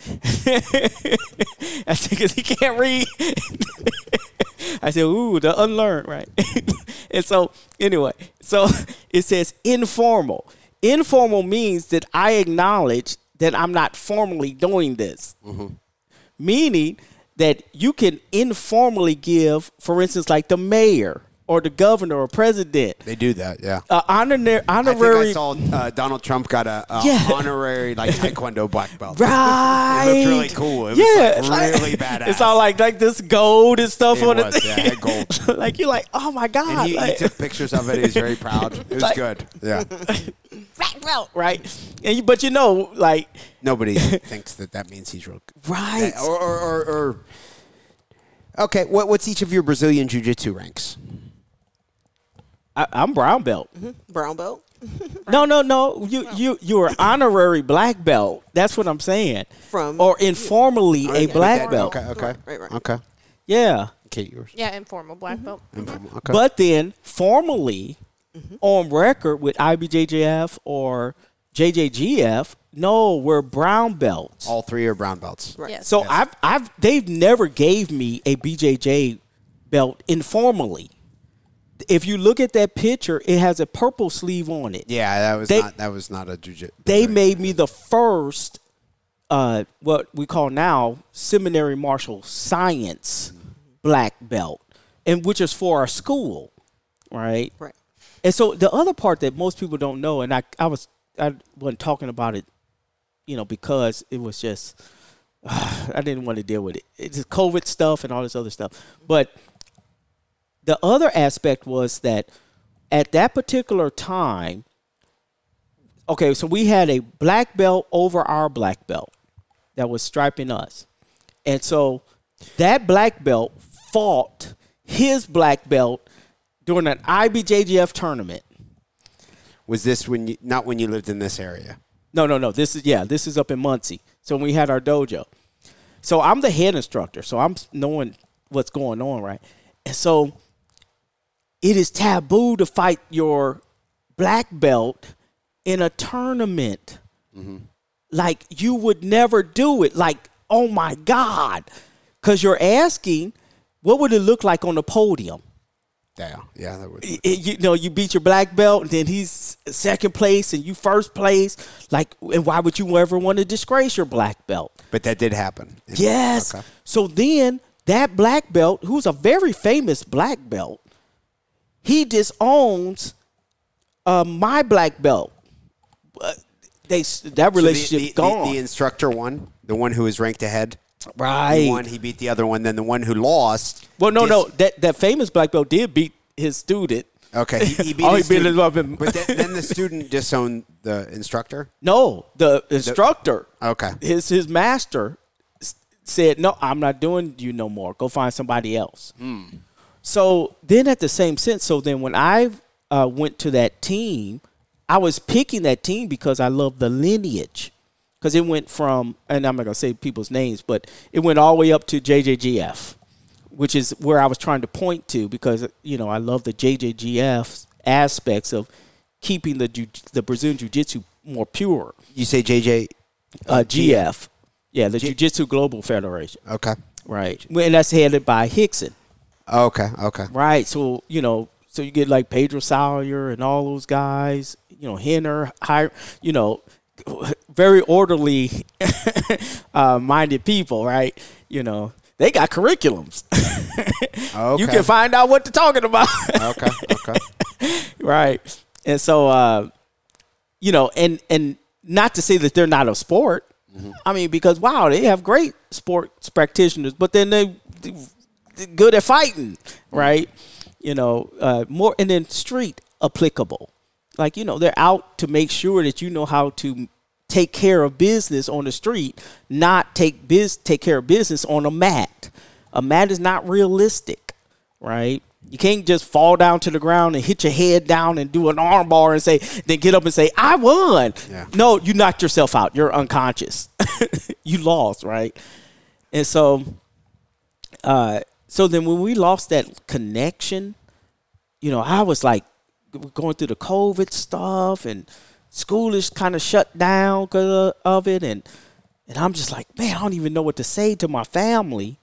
I said, because he can't read. I said, ooh, the unlearned, right? and so, anyway, so it says informal. Informal means that I acknowledge that I'm not formally doing this, mm-hmm. meaning that you can informally give, for instance, like the mayor or the governor or president, They do that, yeah. uh, honor- I think honorary. I saw uh, Donald Trump got a, a Yeah. honorary like taekwondo black belt. Right. It looked really cool. It was, yeah, like, really badass. It's all like like this gold and stuff It on was, it. yeah, gold. like you're like, oh my god, and he, he took pictures of it. He's very proud. It was Like- good. Yeah. black belt, right? And you, but you know, like Nobody thinks that that means he's real. good. right. Or, or, or, or okay. What, what's each of your Brazilian jiu-jitsu ranks? I, I'm brown belt. Mm-hmm. Brown belt. No, no, no. You you you're honorary black belt. That's what I'm saying. From- or informally oh, a Yeah, black that- belt. Okay. Okay. Right, right, right. Okay. Yeah. Kate, yours. Yeah, informal black mm-hmm. belt. Informal. Mm-hmm. Okay. But then formally on record with IBJJF or JJGF, no, we're brown belts. all three are brown belts. Right. Yes. So I've I've they've never gave me a BJJ belt informally. If you look at that picture, it has a purple sleeve on it. Yeah, that was They- not that was not a jiu-jitsu. They made me the first uh, what we call now seminary martial science black belt, and which is for our school, right? Right. And so the other part that most people don't know, and I, I was I wasn't talking about it, you know, because it was just I didn't want to deal with it. It's just COVID stuff and all this other stuff. But the other aspect was that at that particular time, okay, so we had a black belt over our black belt that was striping us. And so that black belt fought his black belt during an IBJJF tournament. Was this when you not when you lived in this area? No, no, no. This is yeah, this is up in Muncie. So we had our dojo. So I'm the head instructor, so I'm knowing what's going on, right? And so it is taboo to fight your black belt in a tournament. Mm-hmm. Like you would never do it. Like, oh my God. Cause you're asking, what would it look like on the podium? Yeah, yeah, that would. y- you know, you beat your black belt, and then he's second place, and you first place. Like, and why would you ever want to disgrace your black belt? But that did happen. Yes. Okay. So then that black belt, who's a very famous black belt, he disowns uh, my black belt. Uh, they that So the- relationship the, the, gone. The, instructor won. The one who was ranked ahead. right. He won. He beat the other one. Then the one who lost. well, no, dis- no. That that famous black belt did beat his student. Okay, he, he beat. Oh, he his beat student. his weapon. But then, then the student disowned the instructor. No, the instructor. Okay. His his master said, "No, I'm not doing you no more. Go find somebody else." So then, at the same sense, so then when I uh, went to that team, I was picking that team because I love the lineage. Because it went from, and I'm not gonna say people's names, but it went all the way up to JJGF, which is where I was trying to point to because you know I love the JJGF aspects of keeping the ju- the Brazilian Jiu Jitsu more pure You say JJ. uh, GF. Yeah, the Jiu Jitsu Global Federation. Okay. Right. And that's headed by Rickson. Okay. Okay. Right. So, you know, so you get like Pedro Sauer and all those guys, you know, Henner, high, you know, very orderly uh, minded people, right? You know, they got curriculums. Okay. You can find out what they're talking about. Okay. Okay. right and so uh you know and and not to say that they're not a sport i mean because wow they have great sports practitioners but then they good at fighting right you know uh more and then street applicable like you know they're out to make sure that you know how to take care of business on the street not take biz take care of business on a mat a mat is not realistic right? You can't just fall down to the ground and hit your head down and do an arm bar and say, then get up and say, I won. Yeah. No, you knocked yourself out. You're unconscious. you lost, right? And so, uh, so then when we lost that connection, you know, I was like going through the COVID stuff and school is kind of shut down because of it. And, and I'm just like, man, I don't even know what to say to my family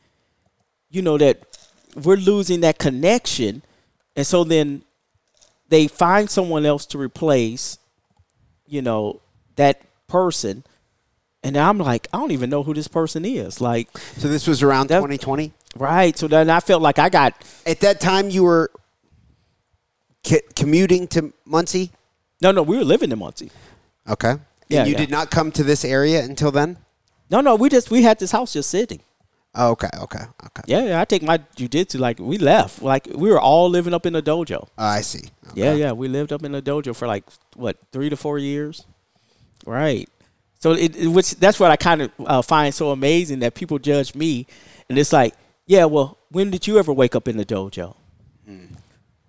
you know that we're losing that connection and so then they find someone else to replace you know that person and i'm like i don't even know who this person is like So this was around That- 2020. right so then i felt like i got At that time, you were ki- commuting to Muncie. no no we were living in muncie Okay. And Yeah, you yeah. did not come to this area until then. no no we just we had this house just sitting Oh, okay. Okay. Okay. yeah, yeah i take my jiu-jitsu like we left like we were all living up in the dojo Oh, I see. Okay. Yeah, yeah. We lived up in the dojo for like what three to four years, right? So it, it which that's what I kind of uh, find so amazing that people judge me, and it's like, yeah, well, when did you ever wake up in the dojo?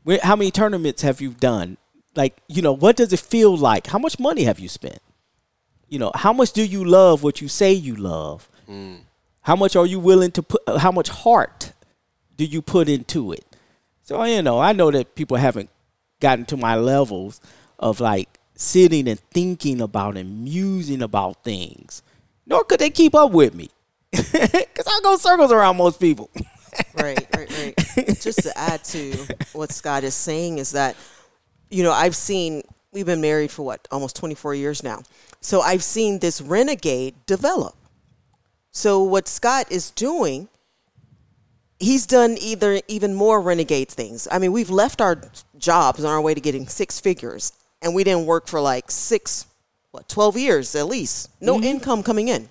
When, how many tournaments have you done? Like, you know, what does it feel like? How much money have you spent? You know, how much do you love what you say you love? How much are you willing to put? How much heart do you put into it? So you know, I know that people haven't gotten to my levels of like sitting and thinking about and musing about things, nor could they keep up with me, because I go circles around most people. right, right, right. Just to add to what Scott is saying is that, you know, I've seen we've been married for what almost 24 years now, so I've seen this renegade develop. So what Scott is doing, he's done either even more renegade things. I mean, we've left our jobs on our way to getting six figures, and we didn't work for like six, what, 12 years at least, no income coming in.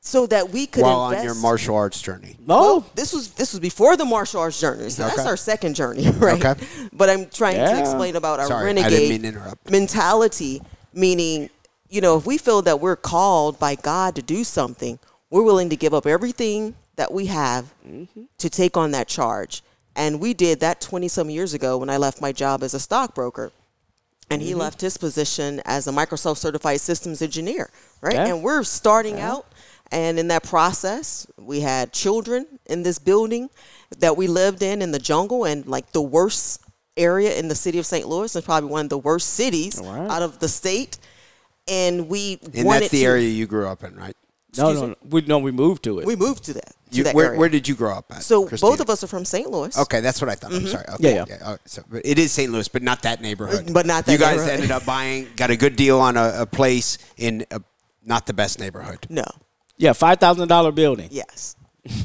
So that we could While invest. on your martial arts journey. No, Well, this was this was before the martial arts journey. So that's our second journey, right? Okay. But I'm trying to explain about our Sorry, I didn't renegade mean to interrupt. mentality, meaning, you know, if we feel that we're called by God to do something, we're willing to give up everything that we have Mm-hmm. to take on that charge. And we did that 20 some years ago when I left my job as a stockbroker. And Mm-hmm. he left his position as a Microsoft certified systems engineer, right? Yeah. And we're starting out. And in that process, we had children in this building that we lived in in the jungle and like the worst area in the city of St. Louis and probably one of the worst cities Wow. out of the state. And we And that's the to- area you grew up in, right? No, no, no. We no, we moved to it. We moved to that. To You, that where, area. where did you grow up at? so Christinia? both of us are from St. Louis. Okay, that's what I thought. I'm mm-hmm. sorry. Okay, Yeah, yeah. So, but it is St. Louis, but not that neighborhood. But not that You guys neighborhood. ended up buying, got a good deal on a, a place in a, not the best neighborhood. No. yeah, five thousand dollar building. Yes.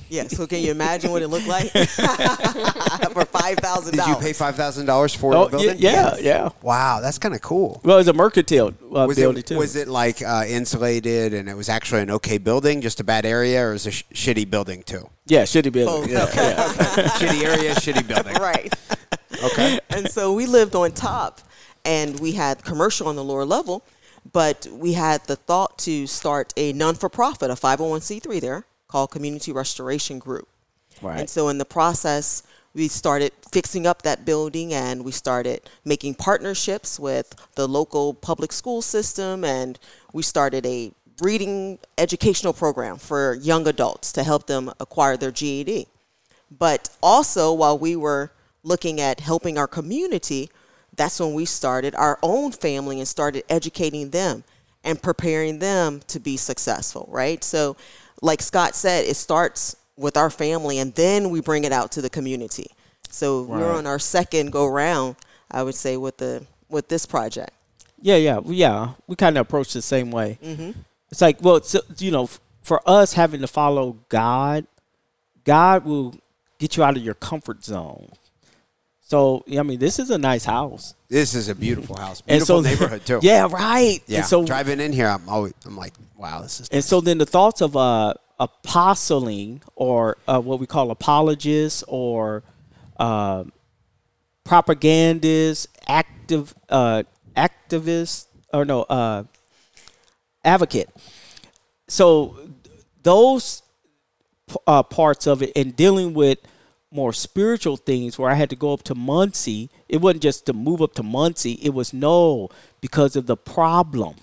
Yes. So can you imagine what it looked like for five thousand Did dollars? you pay five thousand dollars for Oh the yeah, building? yeah, yeah. Wow, that's kind of cool. Well, it's a mercantile uh, Was building it too. was it like uh, insulated and it was actually an okay building, just a bad area, or was it a sh- shitty building too? yeah, shitty building. Both. Yeah, yeah. shitty area, shitty building. right. Okay. and so we lived on top and we had commercial on the lower level but we had the thought to start a non-for-profit a 501c3 there called community restoration group Right. and so in the process we started fixing up that building and we started making partnerships with the local public school system and we started a reading educational program for young adults to help them acquire their GED but also while we were looking at helping our community, that's when we started our own family and started educating them and preparing them to be successful, right? So, like Scott said, it starts with our family and then we bring it out to the community. So, we're on our second go round, I would say, with the with this project. Yeah, yeah, we- yeah. We kind of approach the same way. Mm-hmm. It's like, well, it's, you know, f- for us having to follow God, God will get you out of your comfort zone. So, I mean, this is a nice house. This is a beautiful house, And beautiful so, neighborhood too. Yeah, right. yeah. And so, driving in here, I'm always, I'm like, wow, this is. and so then the thoughts of uh, apostling or uh, what we call apologists or uh, propagandists, active uh, activists, or no, uh, advocate. So those uh, parts of it and dealing with more spiritual things where I had to go up to Muncie. It wasn't just to move up to Muncie. It was no because of the problem.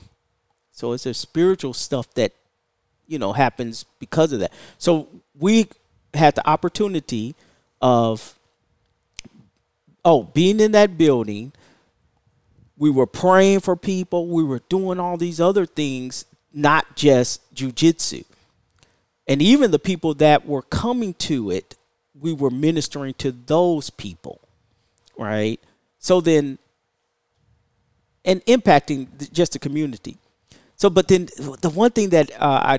So it's a spiritual stuff that you know happens because of that. So we had the opportunity of oh being in that building. We were praying for people. We were doing all these other things, not just jujitsu. And even the people that were coming to it, we were ministering to those people, right? So then, and impacting just the community. So, but then the one thing that uh, I,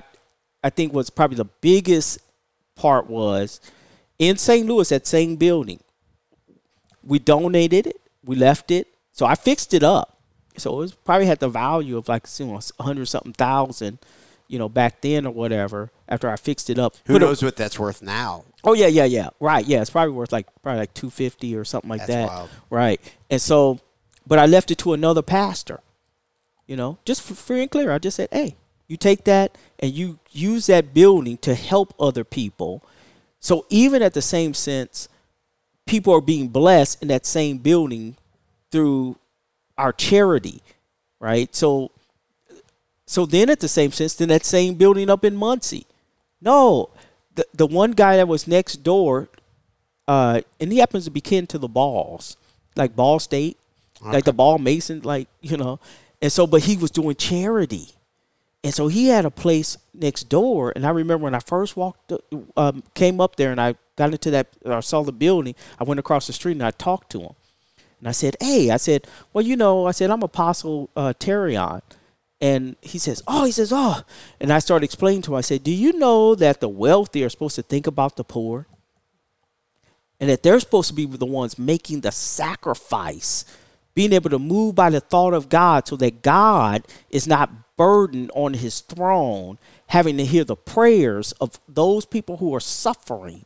I think was probably the biggest part was in St. Louis, that same building, we donated it, we left it. So I fixed it up. So it was probably had the value of like you know, a hundred something thousand, you know, back then or whatever. After I fixed it up, Who Put a- knows what that's worth now? Oh yeah, yeah, yeah. Right. Yeah, it's probably worth like probably like two fifty or something like That's that. wild. Right. And so, but I left it to another pastor. You know, just for free and clear. I just said, hey, you take that and you use that building to help other people. So even at the same sense, people are being blessed in that same building through our charity, right? So, so then at the same sense, then that same building up in Muncie. No, the the one guy that was next door, uh, and he happens to be kin to the Balls, like Ball State, like the Ball Mason, like you know, and so but he was doing charity, and so he had a place next door. And I remember when I first walked, um, came up there, and I got into that, I saw the building. I went across the street and I talked to him, and I said, "Hey," I said, "Well, you know," I said, "I'm Apostle uh, Tearion." And he says, Oh, he says, Oh. And I started explaining to him, I said, Do you know that the wealthy are supposed to think about the poor? And that they're supposed to be the ones making the sacrifice, being able to move by the thought of God so that God is not burdened on his throne, having to hear the prayers of those people who are suffering.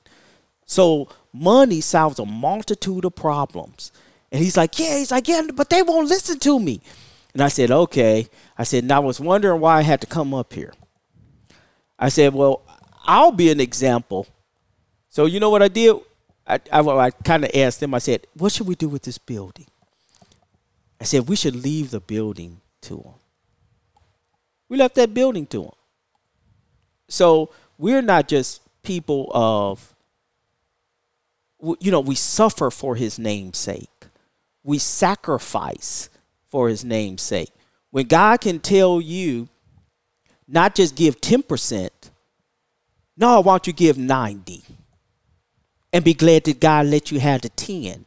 So money solves a multitude of problems. And he's like, Yeah, he's like, Yeah, but they won't listen to me. And I said, okay. I said, and I was wondering why I had to come up here. I said, well, I'll be an example. So you know what I did? I, I, I kind of asked them, I said, what should we do with this building? I said, we should leave the building to them. We left that building to them. So we're not just people of, you know, we suffer for his name's sake. We sacrifice for his name's sake. When God can tell you not just give 10%. No, why don't you give 90? And be glad that God let you have the 10.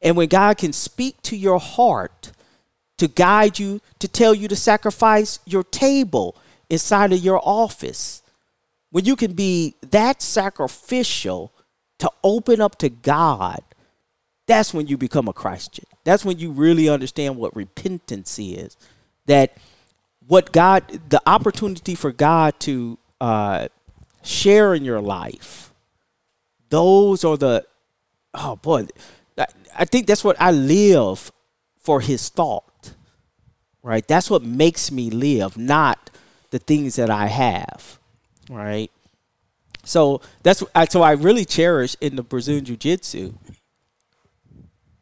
And when God can speak to your heart to guide you, to tell you to sacrifice your table inside of your office, when you can be that sacrificial to open up to God, that's when you become a Christian. That's when you really understand what repentance is. That what God, the opportunity for God to uh, share in your life, those are the, oh boy, I, think that's what I live for His thought, right? That's what makes me live, not the things that I have, right? So that's so I really cherish in the Brazilian Jiu Jitsu.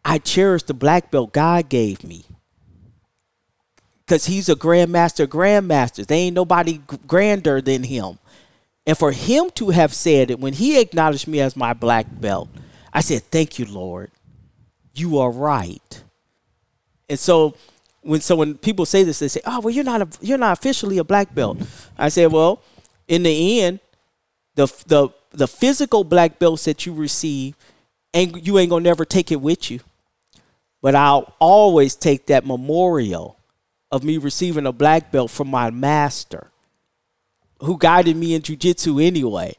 I cherish the black belt God gave me. Cause he's a grandmaster, grandmaster. There ain't nobody grander than him. And for him to have said it when he acknowledged me as my black belt, I said, "Thank you, Lord. You are right." And so when so when people say this, they say, "Oh, well, you're not a, you're not officially a black belt." I say, "Well, in the end, the the the physical black belts that you receive, and you ain't gonna never take it with you. But I'll always take that memorial of me receiving a black belt from my master, who guided me in jujitsu anyway.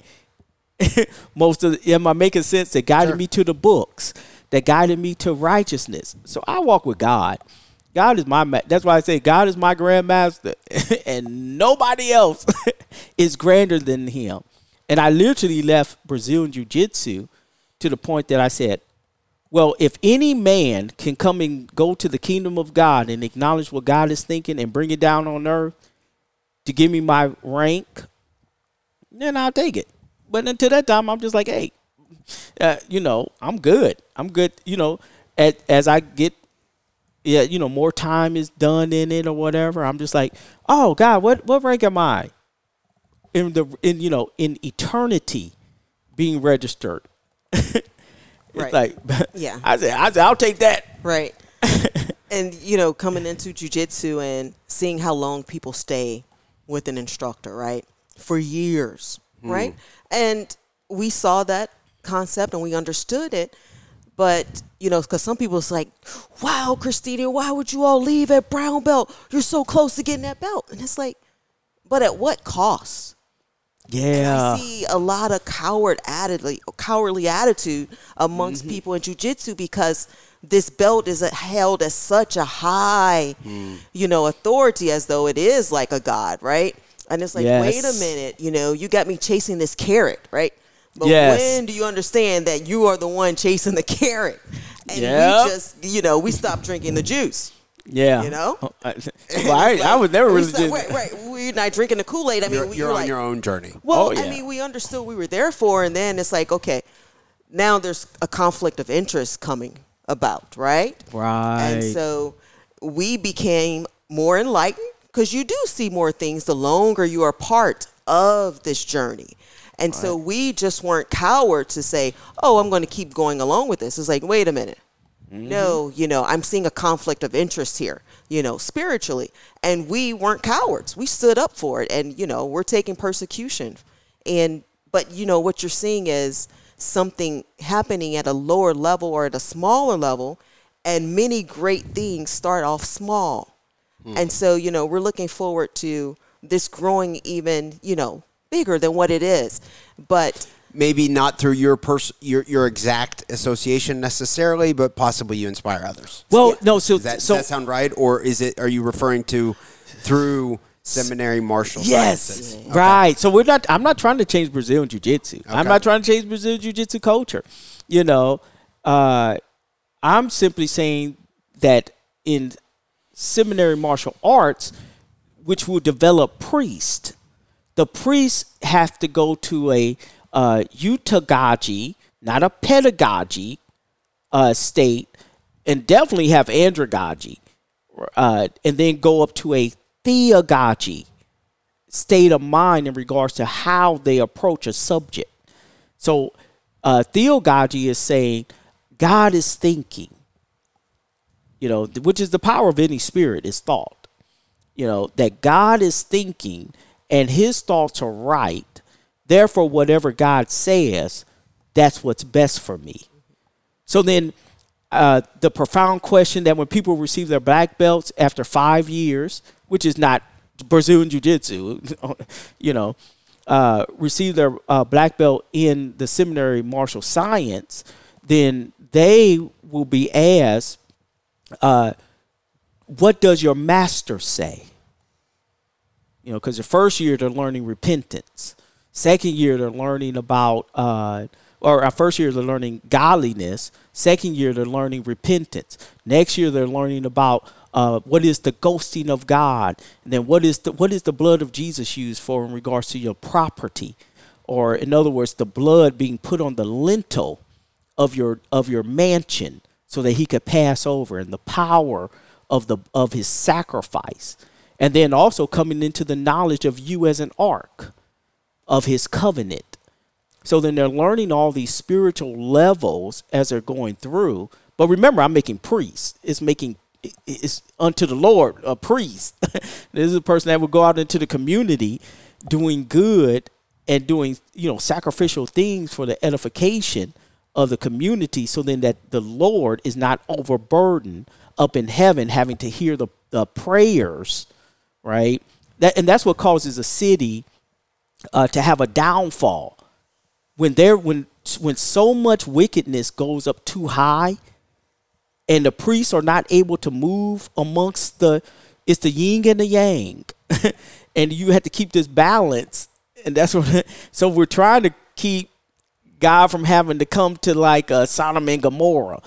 Most of the, am I making sense? That guided me to the books, that guided me to righteousness. So I walk with God. God is my ma- that's why I say God is my grandmaster and nobody else is grander than him. And I literally left Brazilian jiu-jitsu to the point that I said, well, if any man can come and go to the kingdom of God and acknowledge what God is thinking and bring it down on earth to give me my rank, then I'll take it. But until that time, I'm just like, hey, uh, you know, I'm good. I'm good. You know, as, as I get, yeah, you know, more time is done in it or whatever. I'm just like, oh God, what what rank am I in the in you know in eternity being registered? it's Right. like, Yeah. I said, I said, I'll take that. Right. and you know, coming into jujitsu and seeing how long people stay with an instructor, right? For years, right? And we saw that concept and we understood it. But, you know, because some people it's like, wow, Christinia, why would you all leave at brown belt? You're so close to getting that belt. And it's like, but at what cost? Yeah. I see a lot of coward attitude, cowardly attitude amongst mm-hmm. people in jujitsu because this belt is held as such a high, mm. you know, authority as though it is like a god, right? And it's like, wait a minute, you know, you got me chasing this carrot, right? But Yes. when do you understand that you are the one chasing the carrot? And Yep. we just, you know, we stopped drinking the juice. Yeah. You know? Oh, I, well, I, I was never We really. stopped- just- right, right. We're not drinking the Kool Aid. I mean, You're, we, you're you're on like, your own journey. well, Oh, yeah. I mean, we understood we were there for, and then it's like, okay, now there's a conflict of interest coming about, right? Right. And so we became more enlightened because you do see more things the longer you are part of this journey. And so we just weren't cowards to say, oh, I'm going to keep going along with this. It's like, wait a minute. Mm-hmm. No, you know, I'm seeing a conflict of interest here, you know, spiritually. And we weren't cowards. We stood up for it. And, you know, we're taking persecution. And, but, you know, what you're seeing is something happening at a lower level or at a smaller level. And many great things start off small. Hmm. And so, you know, we're looking forward to this growing even, you know, bigger than what it is. But Maybe not through your pers- your your exact association necessarily, but possibly you inspire others. well, Yeah. no. So Does that, so does that sound right, or is it? Are you referring to through seminary martial Yes, sciences? right. So we're not. I'm not trying to change Brazilian jiu-jitsu. I'm not trying to change Brazilian jiu-jitsu culture. You know, uh, I'm simply saying that in seminary martial arts, which will develop priests, the priests have to go to a uh, heutagogy, not a pedagogy uh, state, and definitely have andragogy, uh, and then go up to a theagogy state of mind in regards to how they approach a subject. So, uh, is saying God is thinking, you know, which is the power of any spirit is thought. You know, that God is thinking and his thoughts are right. Therefore, whatever God says, that's what's best for me. So then, uh, the profound question that when people receive their black belts after five years, which is not Brazilian Jiu Jitsu, you know, uh, receive their uh, black belt in the seminary martial science, then they will be asked, uh, "What does your master say?" You know, because the first year they're learning repentance. Second year they're learning about, uh, or our first year they're learning godliness. Second year they're learning repentance. Next year they're learning about uh, what is the ghosting of God, and then what is the what is the blood of Jesus used for in regards to your property, or in other words, the blood being put on the lintel of your of your mansion so that he could pass over, and the power of the of his sacrifice, and then also coming into the knowledge of you as an ark of his covenant. So then they're learning all these spiritual levels as they're going through. But remember, I'm making priests. It's making it's unto the Lord a priest. this is a person that will go out into the community doing good and doing you know sacrificial things for the edification of the community so then that the Lord is not overburdened up in heaven having to hear the, the prayers, right? That and that's what causes a city uh, to have a downfall. When there when when so much wickedness goes up too high and the priests are not able to move amongst the it's the yin and the yang. And you have to keep this balance and that's what so we're trying to keep god from having to come to like uh, sodom and gomorrah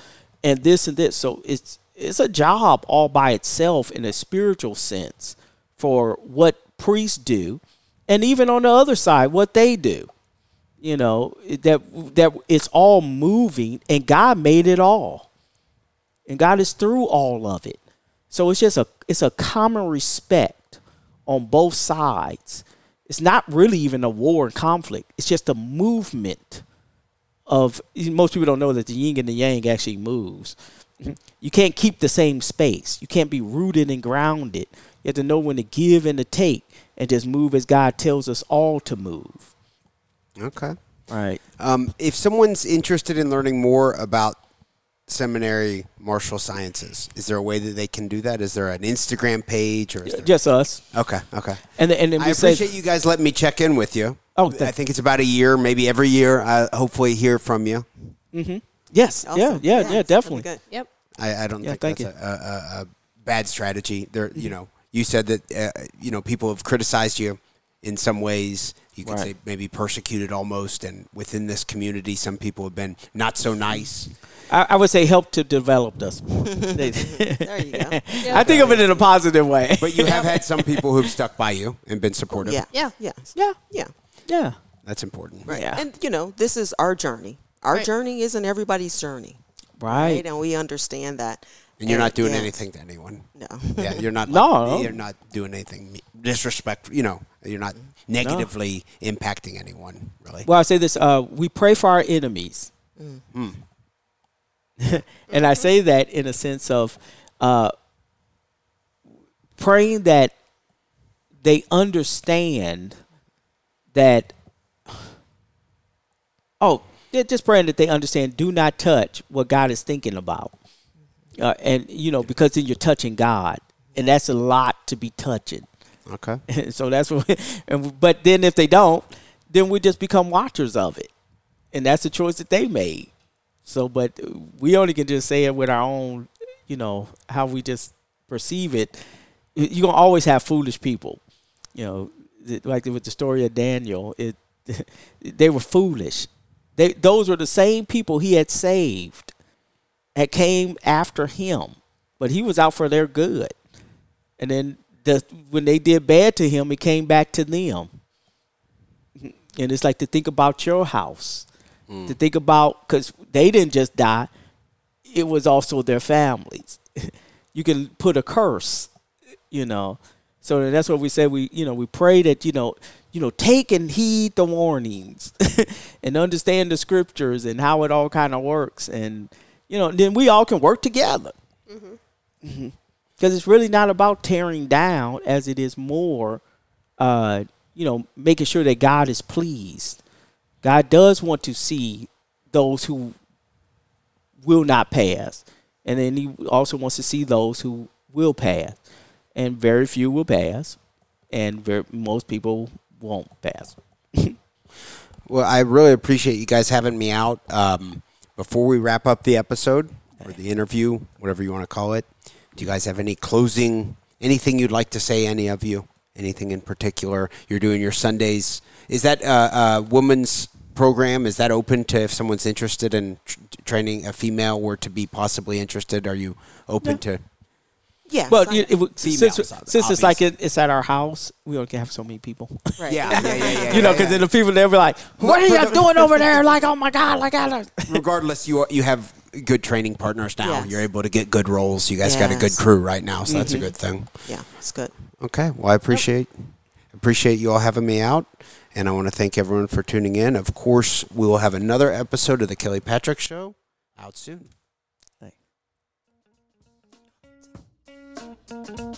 and this and this. So it's it's a job all by itself in a spiritual sense for what priests do and even on the other side what they do you know that that it's all moving and god made it all and God is through all of it. So it's just a it's a common respect on both sides. It's not really even a war and conflict. It's just a movement of most people don't know that the yin and the yang actually moves. You can't keep the same space. You can't be rooted and grounded. You have to know when to give and to take and just move as God tells us all to move. Okay. Right. Um, if someone's interested in learning more about seminary martial sciences, is there a way that they can do that? Is there an Instagram page or? Is there... Just us. Okay. Okay. And and then we I say appreciate you guys letting me check in with you. Oh, I think it's about a year, maybe every year. I hopefully hear from you. yes. Yeah, Awesome. yeah, yeah, it's really definitely. good. Yep. I, I don't Yeah, think thank that's a, a, a, a bad strategy. There, you know, you said that uh, you know people have criticized you in some ways. You could Right. say maybe persecuted almost, and within this community, some people have been not so nice. I, I would say help to develop us more. There you go. I think of it in a positive way. But you have had some people who've stuck by you and been supportive. Yeah. Yeah. Yeah. yeah, Yeah. yeah, That's important. Right. Yeah. And you know, this is our journey. Our Right. journey isn't everybody's journey. right. And we understand that. And you're not doing yeah. anything to anyone. No. Yeah, you're not. No. you're not doing anything me- disrespect. You know, you're not negatively impacting anyone. Really. Well, I say this: uh, we pray for our enemies, and I say that in a sense of uh, praying that they understand that. Oh, yeah, just praying that they understand. Do not touch what God is thinking about, uh, and you know because then you're touching God, and that's a lot to be touching. Okay. so that's what. We, and, but then if they don't, then we just become watchers of it, and that's the choice that they made. So, but we only can just say it with our own, you know, how we just perceive it. You're gonna always have foolish people, you know, like with the story of Daniel. It they were foolish. They those were the same people he had saved, that came after him, but he was out for their good. And then the when they did bad to him, it came back to them. And it's like to think about your house, mm. to think about because they didn't just die; it was also their families. you can put a curse, you know. So that's what we say. We you know we pray that you know you know take and heed the warnings, and understand the scriptures and how it all kind of works, and you know then we all can work together because it's really not about tearing down as it is more uh, you know, making sure that God is pleased. God does want to see those who will not pass, and then He also wants to see those who will pass, and very few will pass, and very, most people won't pass. Well, I really appreciate you guys having me out. Um, before we wrap up the episode or the interview, whatever you want to call it, do you guys have any closing, anything you'd like to say? Any of you? Anything in particular? You're doing your Sundays. Is that uh, uh, a, a woman's program? Is that open to if someone's interested in tr- training a female or to be possibly interested? Are you open to? Yeah. Well, so- you, it, would- Females, since, ob- since it's like it, it's at our house, we don't have so many people. right. Yeah, yeah, yeah, yeah. you know, because yeah. then the people they'll be like, "What are you the- doing over there?" Like, "Oh my god!" Like, I don't. regardless, you you have good training partners now. Yes. You're able to get good rolls. You guys got a good crew right now, so that's a mm-hmm. good thing. Yeah, it's good. Okay. Well, I appreciate appreciate you all having me out, and I want to thank everyone for tuning in. Of course, we will have another episode of the Kelly Patrick Show out soon. Thanks.